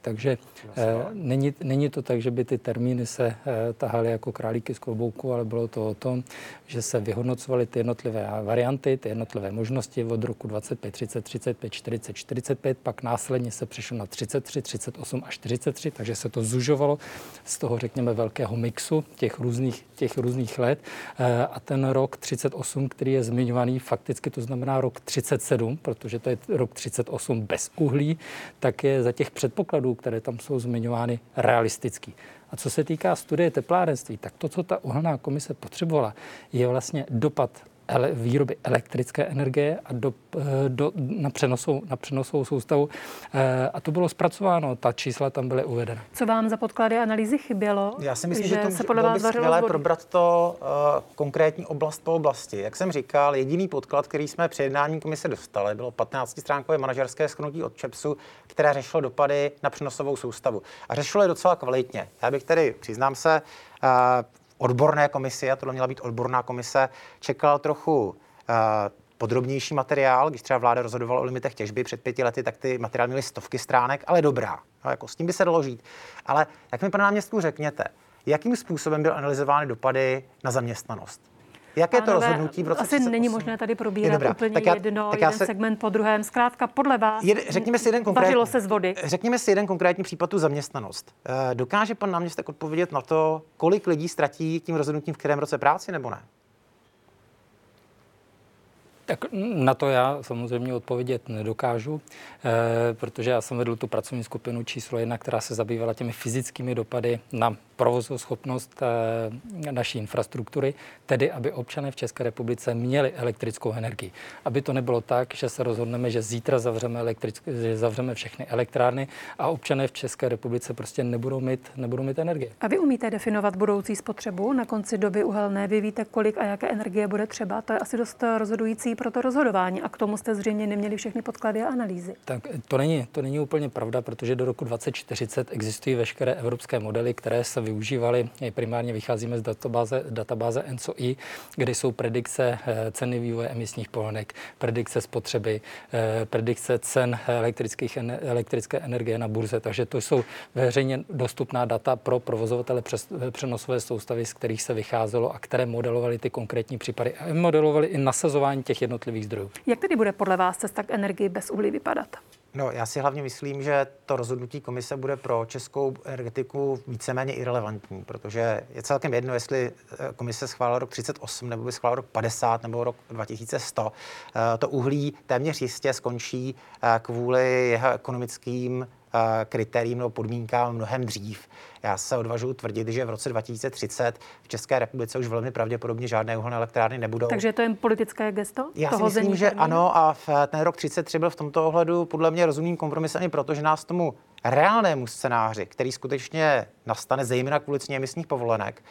Takže eh, není, není to tak, že by ty termíny se eh, tahaly jako králíky z klobouku, ale bylo to o tom, že se vyhodnocovaly ty jednotlivé varianty, ty jednotlivé možnosti od roku 25, 30, 35, 40, 45, pak následně se přešlo na 33, 38 a 43, takže se to zužovalo z toho, řekněme, velkého mixu těch různých, těch různých let. Eh, a ten rok 38, který je zmiňovaný, fakticky to znamená rok 37, protože to je rok 38 bez uhlí, tak je za těch předpokladů, které tam jsou zmiňovány, realistický. A co se týká studie teplárenství, tak to, co ta uhelná komise potřebovala, je vlastně dopad ele, výroby elektrické energie a do, eh, do, na, přenosou, na přenosovou soustavu. E, a to bylo zpracováno, ta čísla tam byly uvedena. Co vám za podklady analýzy chybělo? Já si myslím, že, že to se podle vás skvělé probrat to uh, konkrétní oblast po oblasti. Jak jsem říkal, jediný podklad, který jsme při jednání komise dostali, bylo 15-stránkové manažerské schnutí od ČEPSu, které řešilo dopady na přenosovou soustavu. A řešilo je docela kvalitně. Já bych tedy, přiznám se, uh, odborné komisi, a tohle měla být odborná komise, čekal trochu uh, podrobnější materiál. Když třeba vláda rozhodovala o limitech těžby před pěti lety, tak ty materiály měly stovky stránek, ale dobrá. No, jako s tím by se dalo žít. Ale jak mi, pane náměstku, řekněte, jakým způsobem byly analyzovány dopady na zaměstnanost? Jaké to rozhodnutí v roce Asi 38? není možné tady probírat dobrá. úplně tak já, jedno, tak já jeden se... segment po druhém. Zkrátka podle vás Jed, řekněme si jeden konkrétní, se z vody. Řekněme si jeden konkrétní případ tu zaměstnanost. Eh, dokáže pan náměstek odpovědět na to, kolik lidí ztratí tím rozhodnutím v kterém roce práci nebo ne? Tak na to já samozřejmě odpovědět nedokážu, eh, protože já jsem vedl tu pracovní skupinu číslo jedna, která se zabývala těmi fyzickými dopady na provozoschopnost eh, naší infrastruktury, tedy aby občané v České republice měli elektrickou energii. Aby to nebylo tak, že se rozhodneme, že zítra zavřeme, elektrick- že zavřeme všechny elektrárny a občané v České republice prostě nebudou mít, nebudou mít energie. A vy umíte definovat budoucí spotřebu na konci doby uhelné? Vy víte, kolik a jaké energie bude třeba? To je asi dost rozhodující pro to rozhodování a k tomu jste zřejmě neměli všechny podklady a analýzy. Tak to není, to není úplně pravda, protože do roku 2040 existují veškeré evropské modely, které se využívali. Primárně vycházíme z databáze, databáze ENSO-I, kde jsou predikce eh, ceny vývoje emisních povolenek, predikce spotřeby, eh, predikce cen elektrických, elektrické energie na burze. Takže to jsou veřejně dostupná data pro provozovatele přes, přenosové soustavy, z kterých se vycházelo a které modelovaly ty konkrétní případy. A modelovali i nasazování těch jednotlivých zdrojů. Jak tedy bude podle vás cesta k energii bez uhlí vypadat? No, já si hlavně myslím, že to rozhodnutí komise bude pro českou energetiku víceméně irrelevantní, protože je celkem jedno, jestli eh, komise schválila rok 38 nebo by schválila rok 50 nebo rok 2100. Eh, to uhlí téměř jistě skončí eh, kvůli jeho ekonomickým kritériím nebo podmínkám mnohem dřív. Já se odvažuji tvrdit, že v roce 2030 v České republice už velmi pravděpodobně žádné uhelné elektrárny nebudou. Takže to je politické gesto? Já si myslím, že ano a v ten rok 33 byl v tomto ohledu podle mě rozumným kompromisem i proto, že nás tomu reálnému scénáři, který skutečně nastane zejména kvůli ceně emisních povolenek,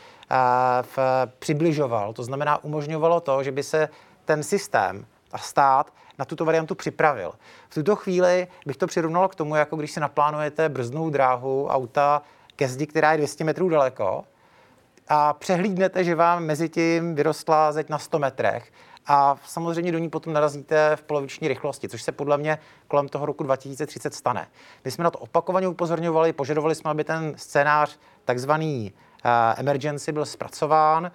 v, přibližoval. To znamená, umožňovalo to, že by se ten systém a stát na tuto variantu připravil. V tuto chvíli bych to přirovnal k tomu, jako když si naplánujete brzdnou dráhu auta ke zdi, která je 200 metrů daleko a přehlídnete, že vám mezi tím vyrostla zeď na 100 metrech a samozřejmě do ní potom narazíte v poloviční rychlosti, což se podle mě kolem toho roku 2030 stane. My jsme na to opakovaně upozorňovali, požadovali jsme, aby ten scénář takzvaný uh, emergency byl zpracován.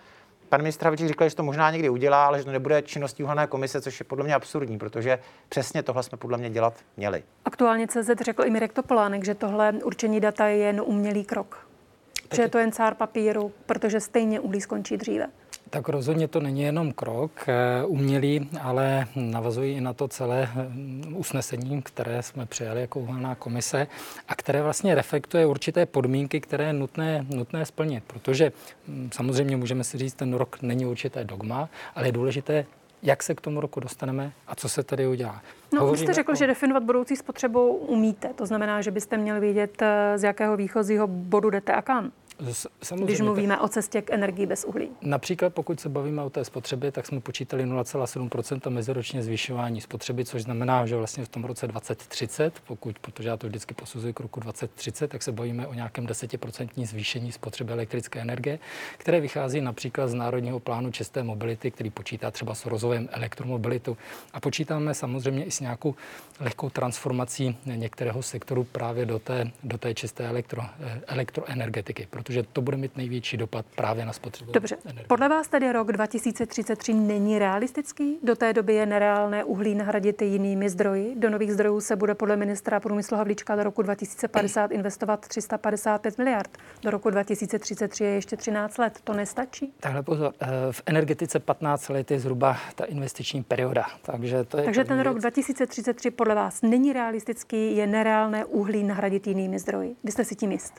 Pan ministr Havlíček říkal, že to možná někdy udělá, ale že to nebude činností uhelné komise, což je podle mě absurdní, protože přesně tohle jsme podle mě dělat měli. Aktuálně CZ řekl i Mirek Topolánek, že tohle určení data je jen umělý krok. Že je to jen cár papíru, protože stejně uhlí skončí dříve. Tak rozhodně to není jenom krok eh, umělý, ale navazují i na to celé eh, usnesení, které jsme přijali jako uhelná komise a které vlastně reflektuje určité podmínky, které je nutné, nutné splnit. Protože hm, samozřejmě můžeme si říct, ten rok není určité dogma, ale je důležité jak se k tomu roku dostaneme a co se tady udělá. No, Hovoříme jste řekl, o... že definovat budoucí spotřebu umíte. To znamená, že byste měli vědět, eh, z jakého výchozího bodu jdete a kam. Samozřejmě, když mluvíme o cestě k energii bez uhlí. Například pokud se bavíme o té spotřebě, tak jsme počítali 0,7% meziročně zvyšování spotřeby, což znamená, že vlastně v tom roce 2030, pokud, protože já to vždycky posuzuji k roku 2030, tak se bavíme o nějakém 10 zvýšení spotřeby elektrické energie, které vychází například z Národního plánu čisté mobility, který počítá třeba s rozvojem elektromobilitu. A počítáme samozřejmě i s nějakou lehkou transformací některého sektoru právě do té, do té čisté elektro, eh, elektroenergetiky, protože protože to bude mít největší dopad právě na spotřebu. Dobře. Energie. Podle vás tedy rok 2033 není realistický? Do té doby je nereálné uhlí nahradit jinými zdroji. Do nových zdrojů se bude podle ministra průmyslu Havlíčka do roku 2050 [clears throat] investovat 355 miliard. Do roku 2033 je ještě 13 let. To nestačí? Takhle pozor. Eh, v energetice 15 let je zhruba ta investiční perioda. Takže, to je Takže ten rok 2033 podle vás není realistický, je nereálné uhlí nahradit jinými zdroji. Vy jste si tím jist?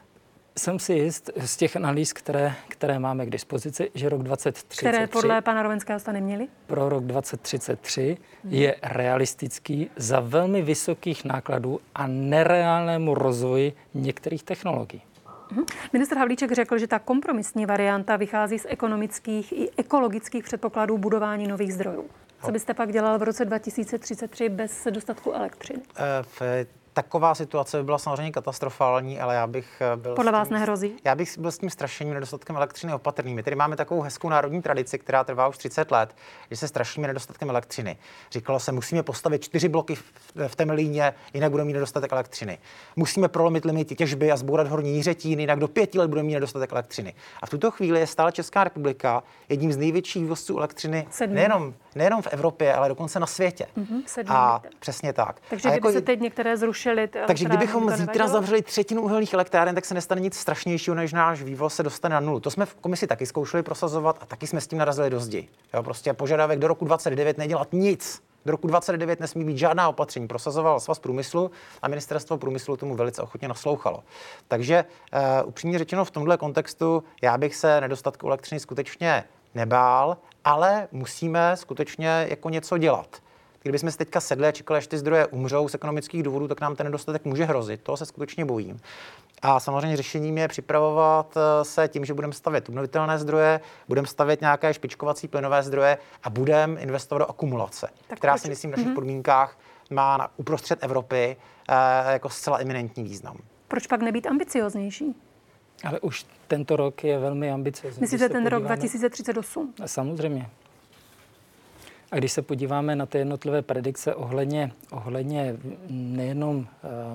Jsem si jist z těch analýz, které, které máme k dispozici, že rok 2033... Které podle pana Rovenského jste neměli? Pro rok 2033 hmm. je realistický za velmi vysokých nákladů a nereálnému rozvoji některých technologií. Mhm. Minister Havlíček řekl, že ta kompromisní varianta vychází z ekonomických i ekologických předpokladů budování nových zdrojů. Co byste pak dělal v roce 2033 bez dostatku elektřiny? Uh, Taková situace by byla samozřejmě katastrofální, ale já bych eh, byl. Podle vás nehrozí? Já bych byl s tím strašením nedostatkem elektřiny opatrný. My tady máme takovou hezkou národní tradici, která trvá už 30 let, že se strašíme nedostatkem elektřiny. Říkalo se, musíme postavit čtyři bloky v Temelíně, jinak budeme mít nedostatek elektřiny. Musíme prolomit limity těžby a zbourat horní jiřetín, jinak do pěti let budeme mít nedostatek elektřiny. A v tuto chvíli je stále Česká republika jedním z největších vývozců elektřiny nejenom, nejenom v Evropě, ale dokonce na světě. Mm-hmm, a přesně tak. Takže a kdyby jako, se teď některé zrušily, zrušili. Takže kdybychom zítra zavřeli třetinu uhelných elektráren, tak se nestane nic strašnějšího, než náš vývoz se dostane na nulu. To jsme v komisi taky zkoušeli prosazovat a taky jsme s tím narazili do zdi. Jo, prostě požadavek do roku 29 nedělat nic. Do roku 29 nesmí být žádná opatření. Prosazoval svaz průmyslu a ministerstvo průmyslu tomu velice ochotně naslouchalo. Takže uh, upřímně řečeno v tomhle kontextu já bych se nedostatku elektřiny skutečně nebál, ale musíme skutečně jako něco dělat. Kdybychom si teďka sedli a čekali, až ty zdroje umřou z ekonomických důvodů, tak nám ten nedostatek může hrozit. Toho se skutečně bojím. A samozřejmě řešením je připravovat eh, se tím, že budeme stavět obnovitelné zdroje, budeme stavět nějaké špičkovací plynové zdroje a budeme investovat do akumulace, tak která si myslím v našich mm-hmm. podmínkách má na, uprostřed Evropy eh, jako zcela eminentní význam. Proč pak nebýt ambicioznější? Ale už tento rok je velmi ambiciozní. Myslíte ten rok 2038? Samozřejmě. A když se podíváme na ty jednotlivé predikce ohledně, ohledně nejenom uh,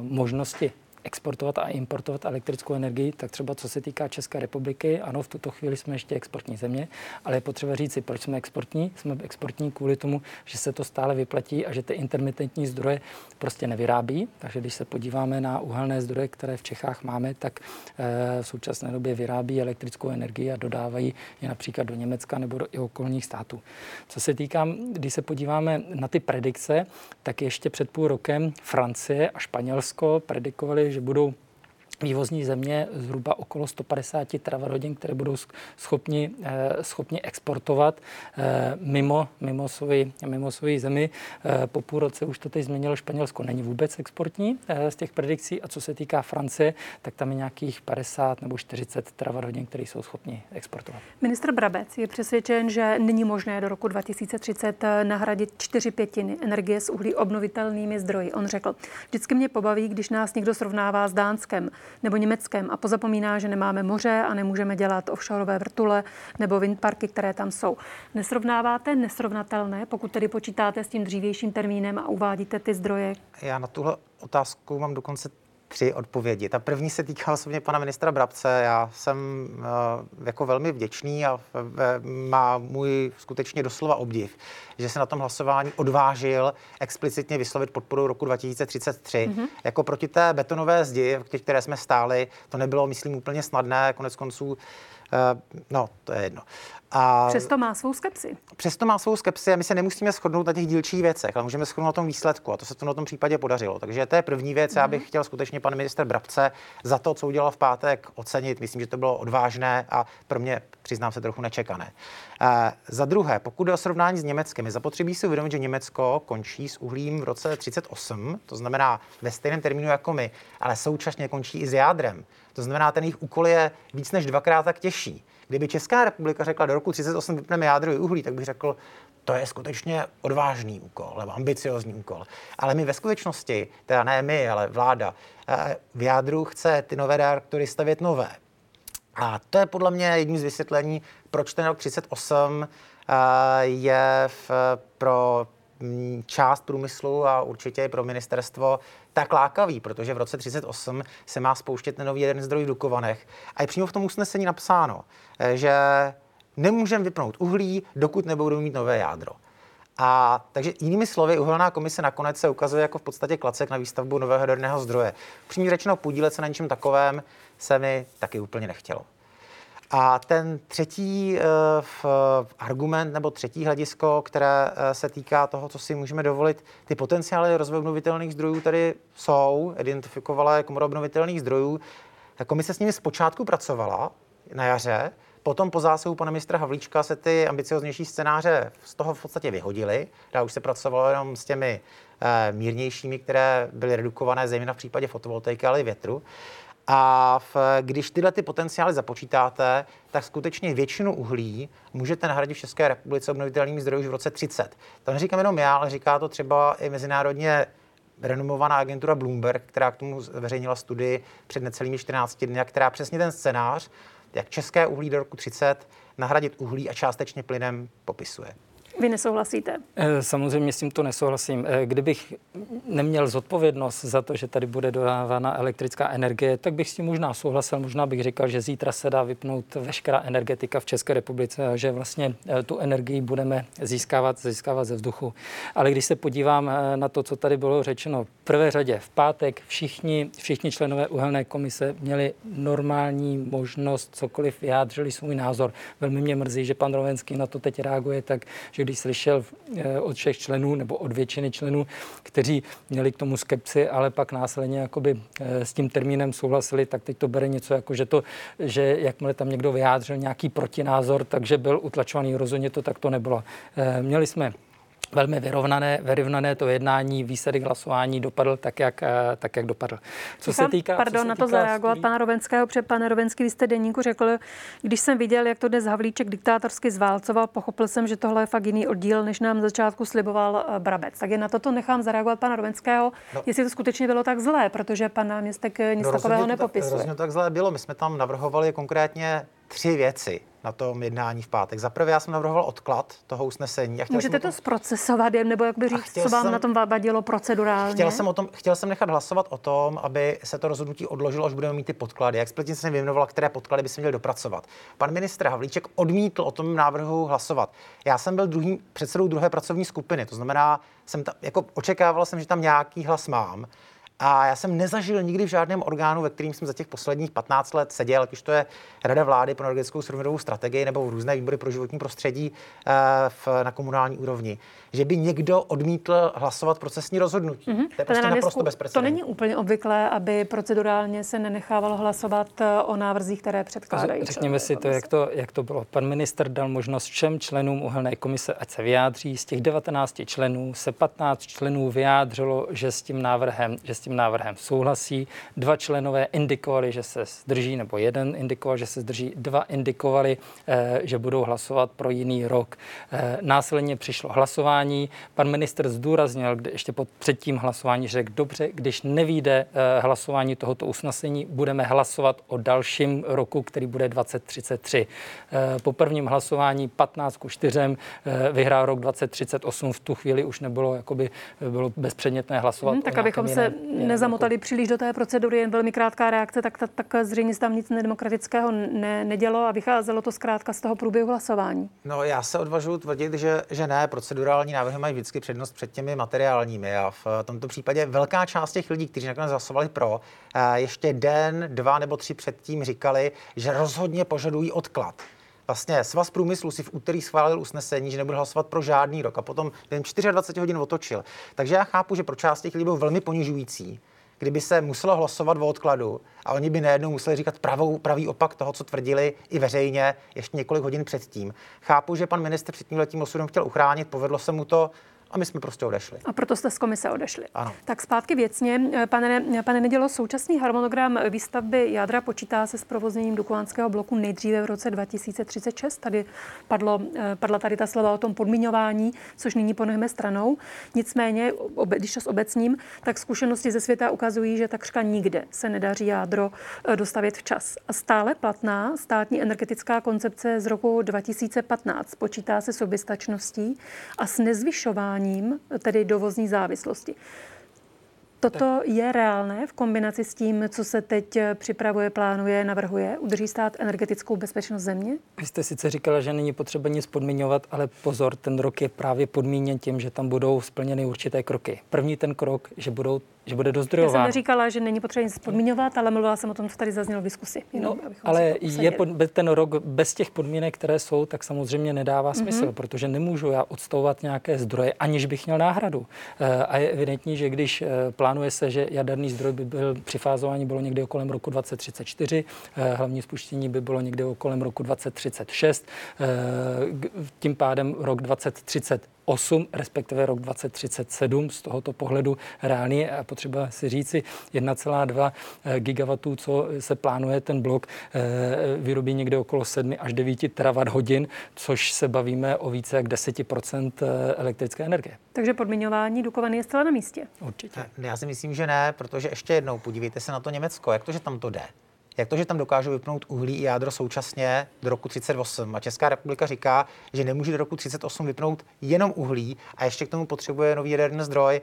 možnosti exportovat a importovat elektrickou energii, tak třeba co se týká České republiky, ano, v tuto chvíli jsme ještě exportní země, ale je potřeba říci, proč jsme exportní. Jsme exportní kvůli tomu, že se to stále vyplatí a že ty intermitentní zdroje prostě nevyrábí. Takže když se podíváme na uhelné zdroje, které v Čechách máme, tak eh, v současné době vyrábí elektrickou energii a dodávají je například do Německa nebo do i okolních států. Co se týká, když se podíváme na ty predikce, tak ještě před půl rokem Francie a Španělsko predikovali, že budou vývozní země zhruba okolo 150 terawatt které budou schopni, eh, schopni exportovat eh, mimo, mimo, svoji, mimo svoji zemi. Eh, po půl roce už to teď změnilo Španělsko. Není vůbec exportní z těch predikcí a co se týká Francie, tak tam je nějakých 50 nebo 40 terawatt které jsou schopni exportovat. Ministr Brabec je přesvědčen, že není možné do roku 2030 nahradit čtyři pětiny energie z uhlí obnovitelnými zdroji. On řekl, vždycky mě pobaví, když nás někdo srovnává s Dánskem nebo Německém a pozapomíná, že nemáme moře a nemůžeme dělat offshoreové vrtule nebo windparky, které tam jsou. Nesrovnáváte nesrovnatelné, pokud tedy počítáte s tím dřívějším termínem a uvádíte ty zdroje? Já na tuhle otázku mám dokonce tři odpovědi. Ta první se týká osobně pana ministra Brabce. Já jsem uh, jako velmi vděčný a má můj skutečně doslova obdiv, že se na tom hlasování odvážil explicitně vyslovit podporu roku 2033. Mm-hmm. Jako proti té betonové zdi, v které jsme stáli, to nebylo, myslím, úplně snadné. Konec konců, uh, no, to je jedno. A přesto má svou skepsi. Přesto má svou skepsi a my se nemusíme shodnout na těch dílčích věcech, ale můžeme shodnout na tom výsledku a to se to na tom případě podařilo. Takže to je první věc. Mm-hmm. Já bych mhm. chtěl skutečně pan minister Brabce za to, co udělal v pátek, ocenit. Myslím, že to bylo odvážné a pro mě, přiznám se, trochu nečekané. E, za druhé, pokud je o srovnání s Německem, je zapotřebí si uvědomit, že Německo končí s uhlím v roce 38, to znamená ve stejném termínu jako my, ale současně končí i s jádrem. To znamená, ten jejich úkol je víc než dvakrát tak těžší. Kdyby Česká republika řekla, do roku 38 vypneme jádrový uhlí, tak bych řekl, to je skutečně odvážný úkol, nebo ambiciozní úkol. Ale my ve skutečnosti, teda ne my, ale vláda, eh, v jádru chce ty nové reaktory stavět nové. A to je podle mě jedním z vysvětlení, proč ten rok 38 eh, je v, pro část průmyslu a určitě i pro ministerstvo tak lákavý, protože v roce 38 se má spouštět ten nový jeden zdroj v Dukovanech. A je přímo v tom usnesení napsáno, eh, že nemůžeme vypnout uhlí, dokud nebudou mít nové jádro. A takže jinými slovy, uhelná komise nakonec se ukazuje jako v podstatě klacek na výstavbu nového jaderného zdroje. Přímě řečeno, podílet se na něčem takovém se mi taky úplně nechtělo. A ten třetí uh, argument nebo třetí hledisko, které uh, se týká toho, co si můžeme dovolit, ty potenciály rozvoje obnovitelných zdrojů tady jsou, identifikovala komora obnovitelných zdrojů. Komise s nimi zpočátku pracovala na jaře, potom po zásahu pana ministra Havlíčka se ty ambicioznější scénáře z toho v podstatě vyhodily. Dá už se pracovalo jenom s těmi uh, mírnějšími, které byly redukované zejména v případě fotovoltaiky, ale i větru. A v, když tyhle ty potenciály započítáte, tak skutečně většinu uhlí můžete nahradit v České republice obnovitelnými zdroji už v roce 30. To neříkám jenom já, ale říká to třeba i mezinárodně renomovaná agentura Bloomberg, která k tomu zveřejnila studii před necelými 14 dny, a která přesně ten scénář, jak české uhlí do roku 30 nahradit uhlí a částečně plynem popisuje. Vy nesouhlasíte? Eh, samozřejmě s tímto nesouhlasím. Eh, kdybych neměl zodpovědnost za to, že tady bude dodávána elektrická energie, tak bych s tím možná souhlasil. Možná bych říkal, že zítra se dá vypnout veškerá energetika v České republice a že vlastně eh, tu energii budeme získávat, získávat ze vzduchu. Ale když se podívám na to, co tady bylo řečeno, v prvé řadě v pátek všichni, všichni členové uhelné komise měli normální možnost cokoliv vyjádřili svůj názor. Velmi mě mrzí, že pan Rovenský na to teď reaguje tak, že když slyšel eh, od všech členů nebo od většiny členů, kteří měli k tomu skepsi, ale pak následně jakoby eh, s tím termínem souhlasili, tak teď to bere něco jako, že, to, že jakmile tam někdo vyjádřil nějaký protinázor, takže byl utlačovaný. Rozhodně to tak to nebylo. Eh, měli jsme velmi vyrovnané, vyrovnané to jednání, výsledek hlasování dopadl tak, jak, eh, tak, jak dopadl. Co se týká... Pardon, co se na to zareagovat studí... pana Rovenského, protože pan Rovenský, vy jste denníku řekl, když jsem viděl, jak to dnes Havlíček diktátorsky zválcoval, pochopil jsem, že tohle je fakt jiný oddíl, než nám začátku sliboval eh, Brabec. Tak je na toto nechám zareagovat pana Rovenského, no. jestli to skutečně bylo tak zlé, protože pan náměstek nic no, takového nepopisuje. Rozhodně tak zlé bylo. My jsme tam navrhovali konkrétně tři věci na tom jednání v pátek. Za prvé já jsem navrhoval odklad toho usnesení. Můžete to zprocesovat, nebo jak by říct, co vám jsem, na tom vadilo procedurálně? Chtěl jsem, o tom, chtěl jsem nechat hlasovat o tom, aby se to rozhodnutí odložilo, až budeme mít ty podklady. Explicitně jsem vyjmenoval, které podklady by se měly dopracovat. Pan ministr Havlíček odmítl o tom návrhu hlasovat. Já jsem byl druhým předsedou druhé pracovní skupiny, to znamená, jsem ta, jako očekával jsem, že tam nějaký hlas mám A já jsem nezažil nikdy v žádném orgánu, ve kterým jsem za těch posledních 15 let seděl, ať už to je Rada vlády pro energetickou surovinovou strategii nebo různé výbory pro životní prostředí eh, v, na komunální úrovni, že by někdo odmítl hlasovat procesní rozhodnutí. Mm-hmm. To je prostě naprosto To není úplně obvyklé, aby procedurálně se nenechávalo hlasovat eh, o návrzích, které předkládají. Řekněme si to jak, to, jak to bylo. Pan minister dal možnost všem členům uhelné komise, ať se vyjádří. Z těch 19 členů se 15 členů vyjádřilo, že s tím návrhem, že s tím návrhem souhlasí. Dva členové indikovali, že se zdrží, nebo jeden indikoval, že se zdrží, dva indikovali, eh, že budou hlasovat pro jiný rok. Eh, následně přišlo hlasování. Pan minister zdůraznil, ještě pod, před tím hlasování, řekl, dobře, když nevíde eh, hlasování tohoto usnesení, budeme hlasovat o dalším roku, který bude 2033. Po prvním hlasování 15 ku 4 vyhrál rok 2038. V tu chvíli už nebylo, jakoby bylo bezpředmětné hlasovat. Hmm, tak abychom se nezamotali příliš do té procedury, jen velmi krátká reakce, tak, tak, tak zřejmě se tam nic nedemokratického ne, nedělo a vycházelo to zkrátka z toho průběhu hlasování. No já se odvažuji tvrdit, že, že ne, procedurální návrhy mají vždycky přednost před těmi materiálními a v tomto případě velká část těch lidí, kteří nakonec hlasovali pro, eh, ještě den, dva nebo tři předtím říkali, že rozhodně požadují odklad. Vlastně Svaz průmyslu si v úterý schválil usnesení, že nebude hlasovat pro žádný rok a potom během 24 hodin otočil. Takže já chápu, že pro část těch lidí byl velmi ponižující, kdyby se muselo hlasovat o odkladu a oni by najednou museli říkat pravou, pravý opak toho, co tvrdili i veřejně ještě několik hodin předtím. Chápu, že pan ministr před tím letím osudem chtěl uchránit, povedlo se mu to, a my jsme prostě odešli. A proto jste z komise odešli. Ano. Tak zpátky věcně. Pane, pane Nedělo, současný harmonogram výstavby jádra počítá se s provozněním Dukovanského bloku nejdříve v roce 2036. Tady padlo, padla tady ta slova o tom podmiňování, což nyní ponechme stranou. Nicméně, když to s obecním, tak zkušenosti ze světa ukazují, že takřka nikde se nedaří jádro eh, dostavit včas. A stále platná státní energetická koncepce z roku 2015 počítá se soběstačností a s nezvyšováním snižováním tedy dovozní závislosti. Toto je reálné v kombinaci s tím, co se teď připravuje, plánuje, navrhuje? Udrží stát energetickou bezpečnost země? Vy jste sice říkala, že není potřeba nic podmiňovat, ale pozor, ten rok je právě podmíněn tím, že tam budou splněny určité kroky. První ten krok, že budou že bude dozdrojován. Já jsem neříkala, že není potřeba nic podmiňovat, ale mluvila jsem o tom, co tady zaznělo v diskusi. Jenom, no, ale je pod, ten rok bez těch podmínek, které jsou, tak samozřejmě nedává mhm. smysl, mm-hmm. protože nemůžu já odstouvat nějaké zdroje, aniž bych měl náhradu. Eh, a je evidentní, že když eh, plánuje se, že jaderný zdroj by byl při fázování bylo někdy okolo roku 2034, eh, hlavní spuštění by bylo někdy okolo roku 2036, tím pádem rok 2030 8, respektive rok 2037 z tohoto pohledu reálně a potřeba si říci 1,2 eh, gigawatů, co se plánuje ten blok, eh, vyrobí někde okolo 7 až 9 terawatt hodin, což se bavíme o více jak 10 eh, elektrické energie. Takže podmiňování Dukovany je zcela na místě. Určitě. Já si myslím, že ne, protože ještě jednou podívejte se na to Německo, jak to, že tam to jde. Jak to, že tam dokážou vypnout uhlí i jádro současně do roku 38 a Česká republika říká, že nemůže do roku 38 vypnout jenom uhlí a ještě k tomu potřebuje nový jaderný zdroj,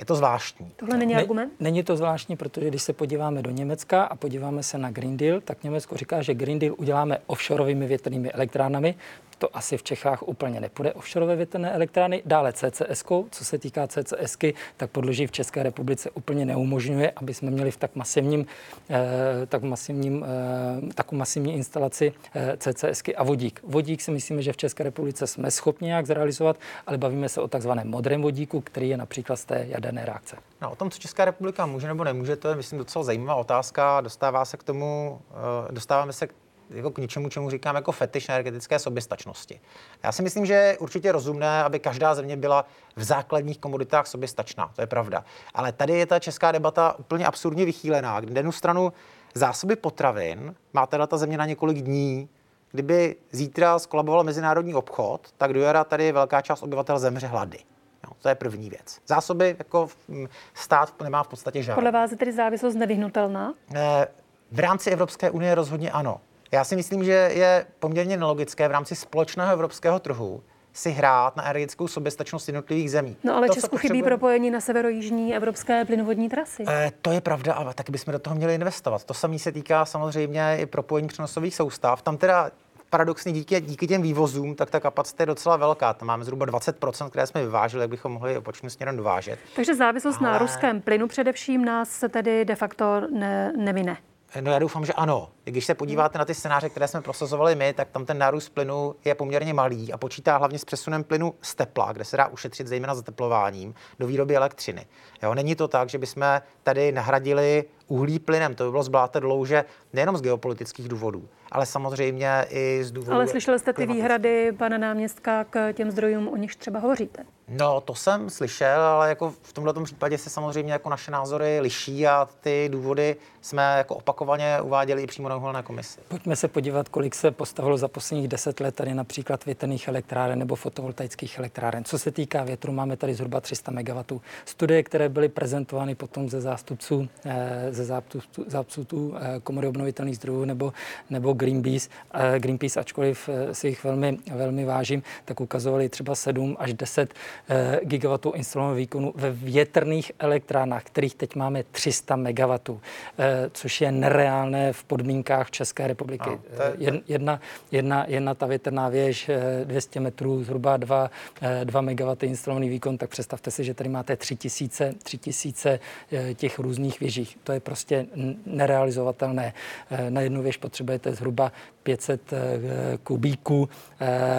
je to zvláštní. Tohle není argument? Není to zvláštní, protože když se podíváme do Německa a podíváme se na Green Deal, tak Německo říká, že Green Deal uděláme offshoreovými větrnými elektrárnami to asi v Čechách úplně nepůjde offshore větrné elektrárny. Dále CCS, co se týká CCS, tak podloží v České republice úplně neumožňuje, aby jsme měli v tak masivním, eh, tak masivním, eh, takovou masivní instalaci eh, CCS a vodík. Vodík si myslíme, že v České republice jsme schopni nějak zrealizovat, ale bavíme se o takzvaném modrém vodíku, který je například z té jaderné reakce. No, o tom, co Česká republika může nebo nemůže, to je, myslím, docela zajímavá otázka. Dostává se k tomu, dostáváme se k jako k něčemu, čemu říkám jako fetiš energetické soběstačnosti. Já si myslím, že je určitě rozumné, aby každá země byla v základních komoditách soběstačná, to je pravda. Ale tady je ta česká debata úplně absurdně vychýlená. Na jednu stranu zásoby potravin má teda ta země na několik dní, Kdyby zítra skolaboval mezinárodní obchod, tak do jara tady velká část obyvatel zemře hlady. No, to je první věc. Zásoby jako stát nemá v podstatě žádné. Podle vás je tedy závislost nevyhnutelná? Eh, v rámci Evropské unie rozhodně ano. Já si myslím, že je poměrně nelogické v rámci společného evropského trhu si hrát na energetickou soběstačnost jednotlivých zemí. No ale to, Česku potřebuje... chybí propojení na severojižní evropské plynovodní trasy. E, to je pravda, ale taky bychom do toho měli investovat. To samé se týká samozřejmě i propojení přenosových soustav. Tam teda paradoxně díky, díky těm vývozům, tak ta kapacita je docela velká. Tam máme zhruba 20%, které jsme vyváželi, jak bychom mohli opačným směrem dovážet. Takže závislost Ale... na ruském plynu především nás se tedy de facto ne, nevine. No já doufám, že ano. Když se podíváte na ty scénáře, které jsme prosazovali my, tak tam ten nárůst plynu je poměrně malý a počítá hlavně s přesunem plynu z tepla, kde se dá ušetřit zejména zateplováním, do výroby elektřiny. Jo, není to tak, že bychom tady nahradili uhlí plynem. To by bylo zbláté do louže nejenom z geopolitických důvodů, ale samozřejmě i z důvodu. Ale slyšeli jste ty výhrady pana náměstka k těm zdrojům, o nichž třeba hovoříte? No, to jsem slyšel, ale jako v tomhle případě se samozřejmě jako naše názory liší a ty důvody jsme jako opakovaně uváděli i přímo na uhelné komisi. Pojďme se podívat, kolik se postavilo za posledních deset let tady například větrných elektráren nebo fotovoltaických elektráren. Co se týká větru, máme tady zhruba 300 MW. Studie, které byly prezentovány potom ze zástupců, eh, ze zástupců, eh, komory obnovitelných zdrojů nebo, nebo Greenpeace, eh, Greenpeace, ačkoliv si jich velmi, velmi vážím, tak ukazovali třeba 7 až 10 Eh, gigawatů instalovaného výkonu ve větrných elektrárnách, kterých teď máme 300 MW, eh, což je nereálné v podmínkách České republiky. Je... jedna, jedna, jedna ta větrná věž 200 metrů, zhruba 2, 2 MW instalovaný výkon, tak představte si, že tady máte 3000, 3000 těch různých věžích. To je prostě nerealizovatelné. Na jednu věž potřebujete zhruba 500 kubíků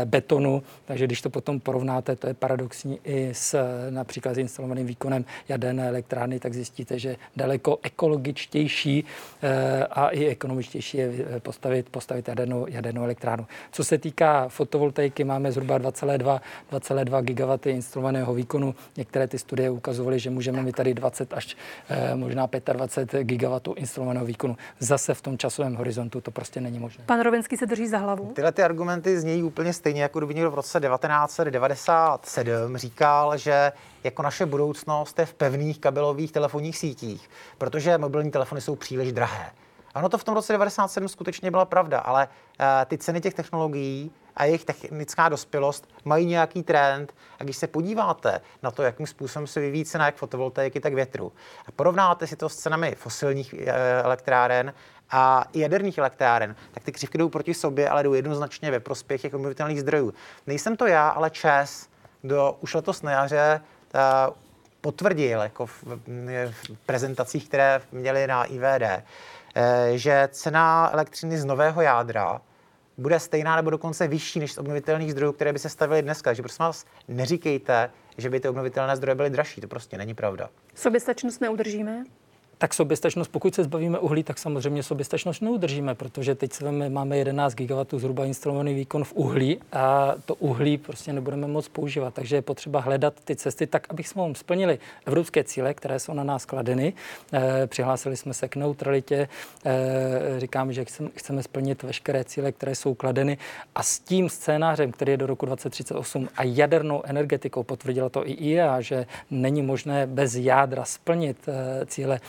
betonu, takže když to potom porovnáte, to je paradoxní i s například s instalovaným výkonem jaderné elektrárny, tak zjistíte, že daleko ekologičtější eh, a i ekonomičtější je eh, postavit, postavit jadernou, jadernou elektrárnu. Co se týká fotovoltaiky, máme zhruba 2,2 2,2 gigawaty instalovaného výkonu. Některé ty studie ukazovaly, že můžeme mít tady 20 až eh, možná 25 gigawatů instalovaného výkonu. Zase v tom časovém horizontu to prostě není možné. Pan Rovinský se drží za hlavu. Tyhle ty argumenty znějí úplně stejně, jako kdyby někdo v roce 1997 říkal, že jako naše budoucnost je v pevných kabelových telefonních sítích, protože mobilní telefony jsou příliš drahé. Ano, to v tom roce 97 skutečně byla pravda, ale uh, ty ceny těch technologií a jejich technická dospělost mají nějaký trend. A když se podíváte na to, jakým způsobem se vyvíjí cena jak fotovoltaiky, tak větru, a porovnáte si to s cenami fosilních uh, elektráren a jaderných elektráren, tak ty křivky jdou proti sobě, ale jdou jednoznačně ve prospěch těch obnovitelných zdrojů. Nejsem to já, ale ČES, kdo už letos na jaře eh, potvrdil jako v, v prezentacích, které měli na IVD, eh, že cena elektřiny z nového jádra bude stejná nebo dokonce vyšší než z obnovitelných zdrojů, které by se stavily dneska. Takže prosím vás, neříkejte, že by ty obnovitelné zdroje byly dražší. To prostě není pravda. Soběstačnost neudržíme? Tak soběstačnost, pokud se zbavíme uhlí, tak samozřejmě soběstačnost neudržíme, protože teď se máme 11 GW zhruba instalovaný výkon v uhlí a to uhlí prostě nebudeme moc používat. Takže je potřeba hledat ty cesty tak, abychom splnili evropské cíle, které jsou na nás kladeny. E, přihlásili jsme se k neutralitě, e, říkám, že chceme splnit veškeré cíle, které jsou kladeny a s tím scénářem, který je do roku 2038 a jadernou energetikou, potvrdila to i IEA, že není možné bez jádra splnit e, cíle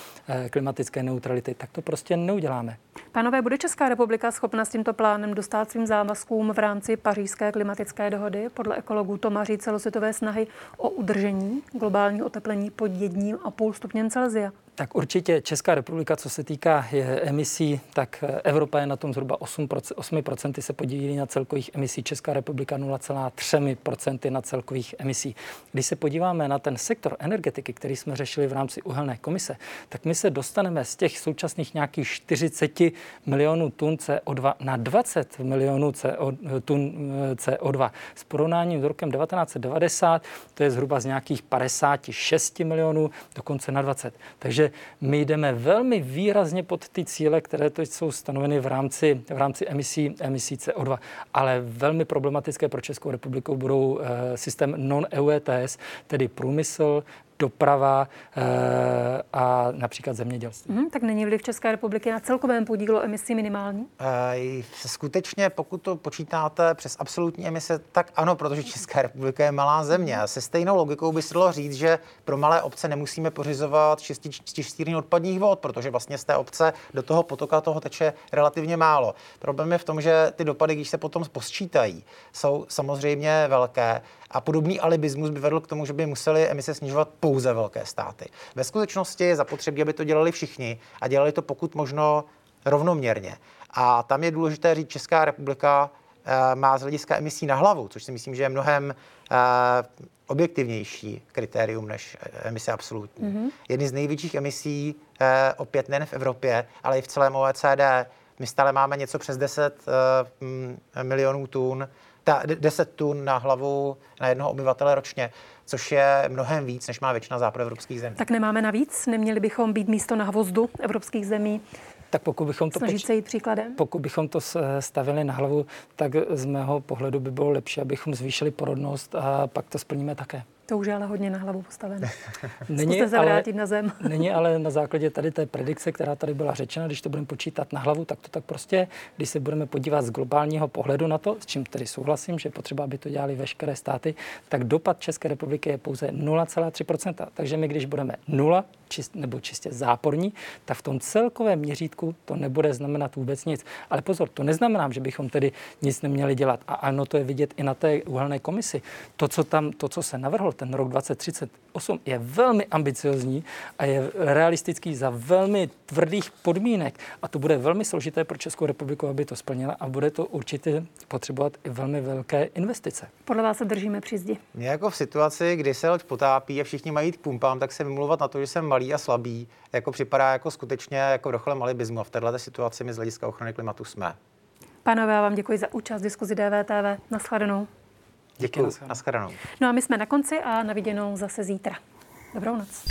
klimatické neutrality, tak to prostě neuděláme. Pánové, bude Česká republika schopna s tímto plánem dostat svým závazkům v rámci pařížské klimatické dohody? Podle ekologů to maří celosvětové snahy o udržení globálního oteplení pod jedním a půl stupněm Celsia. Tak určitě Česká republika, co se týká emisí, tak Evropa je na tom zhruba 8%, 8% se podílí na celkových emisí, Česká republika 0,3% na celkových emisí. Když se podíváme na ten sektor energetiky, který jsme řešili v rámci uhelné komise, tak my se dostaneme z těch současných nějakých 40 milionů tun CO2 na 20 milionů CO, tun eh, CO2. S porovnáním s rokem 1990 to je zhruba z nějakých 56 milionů dokonce na 20. Takže my jdeme velmi výrazně pod ty cíle, které to jsou stanoveny v rámci, v rámci emisí, emisí CO2. Ale velmi problematické pro Českou republiku budou e, systém non-EU ETS, tedy průmysl, doprava e, a například zemědělství. Hmm, tak není vliv České republiky na celkovém podílu emisí minimální? E, skutečně, pokud to počítáte přes absolutní emise, tak ano, protože Česká republika je malá země. Se stejnou logikou by se dalo říct, že pro malé obce nemusíme pořizovat čistírny odpadních vod, protože vlastně z té obce do toho potoka toho teče relativně málo. Problém je v tom, že ty dopady, když se potom posčítají, jsou samozřejmě velké a podobný alibismus by vedl k tomu, že by museli emise snižovat pouze velké státy. Ve skutečnosti je zapotřebí, aby to dělali všichni a dělali to pokud možno rovnoměrně. A tam je důležité říct, Česká republika má z hlediska emisí na hlavu, což si myslím, že je mnohem objektivnější kritérium než emise absolutní. Mm-hmm. Jedny z největších emisí, opět nejen v Evropě, ale i v celém OECD. My stále máme něco přes 10 milionů tun, ta 10 tun na hlavu na jednoho obyvatele ročně, což je mnohem víc, než má většina západoevropských zemí. Tak nemáme navíc? Neměli bychom být místo na hvozdu evropských zemí? Tak pokud bychom to Snažit se jít příkladem? Pokud bychom to stavili na hlavu, tak z mého pohledu by bylo lepší, abychom zvýšili porodnost a pak to splníme také. To už je ale hodně na hlavu postavené. [laughs] není, Zkuste se ale, na zem. [laughs] není ale na základě tady té predikce, která tady byla řečena, když to budeme počítat na hlavu, tak to tak prostě, když se budeme podívat z globálního pohledu na to, s čím tedy souhlasím, že potřeba, aby to dělali veškeré státy, tak dopad České republiky je pouze 0,3%. Takže my, když budeme 0 čist, nebo čistě záporní, tak v tom celkovém měřítku to nebude znamenat vůbec nic. Ale pozor, to neznamená, že bychom tedy nic neměli dělat. A ano, to je vidět i na té uhelné komisi. To, co tam, to, co se navrhl, ten rok 2038 je velmi ambiciozní a je realistický za velmi tvrdých podmínek. A to bude velmi složité pro Českou republiku, aby to splnila a bude to určitě potřebovat i velmi velké investice. Podle vás se držíme při zdi? Mě jako v situaci, kdy se loď potápí a všichni mají jít k pumpám, tak se vymluvat na to, že jsem malý a slabý, jako připadá jako skutečně jako vrcholem alibismu. A v této situaci my z hlediska ochrany klimatu jsme. Pánové, já vám děkuji za účast v diskuzi DVTV. Naschledanou. Děkuji. Naschledanou. No a my jsme na konci a na viděnou zase zítra. Dobrou noc.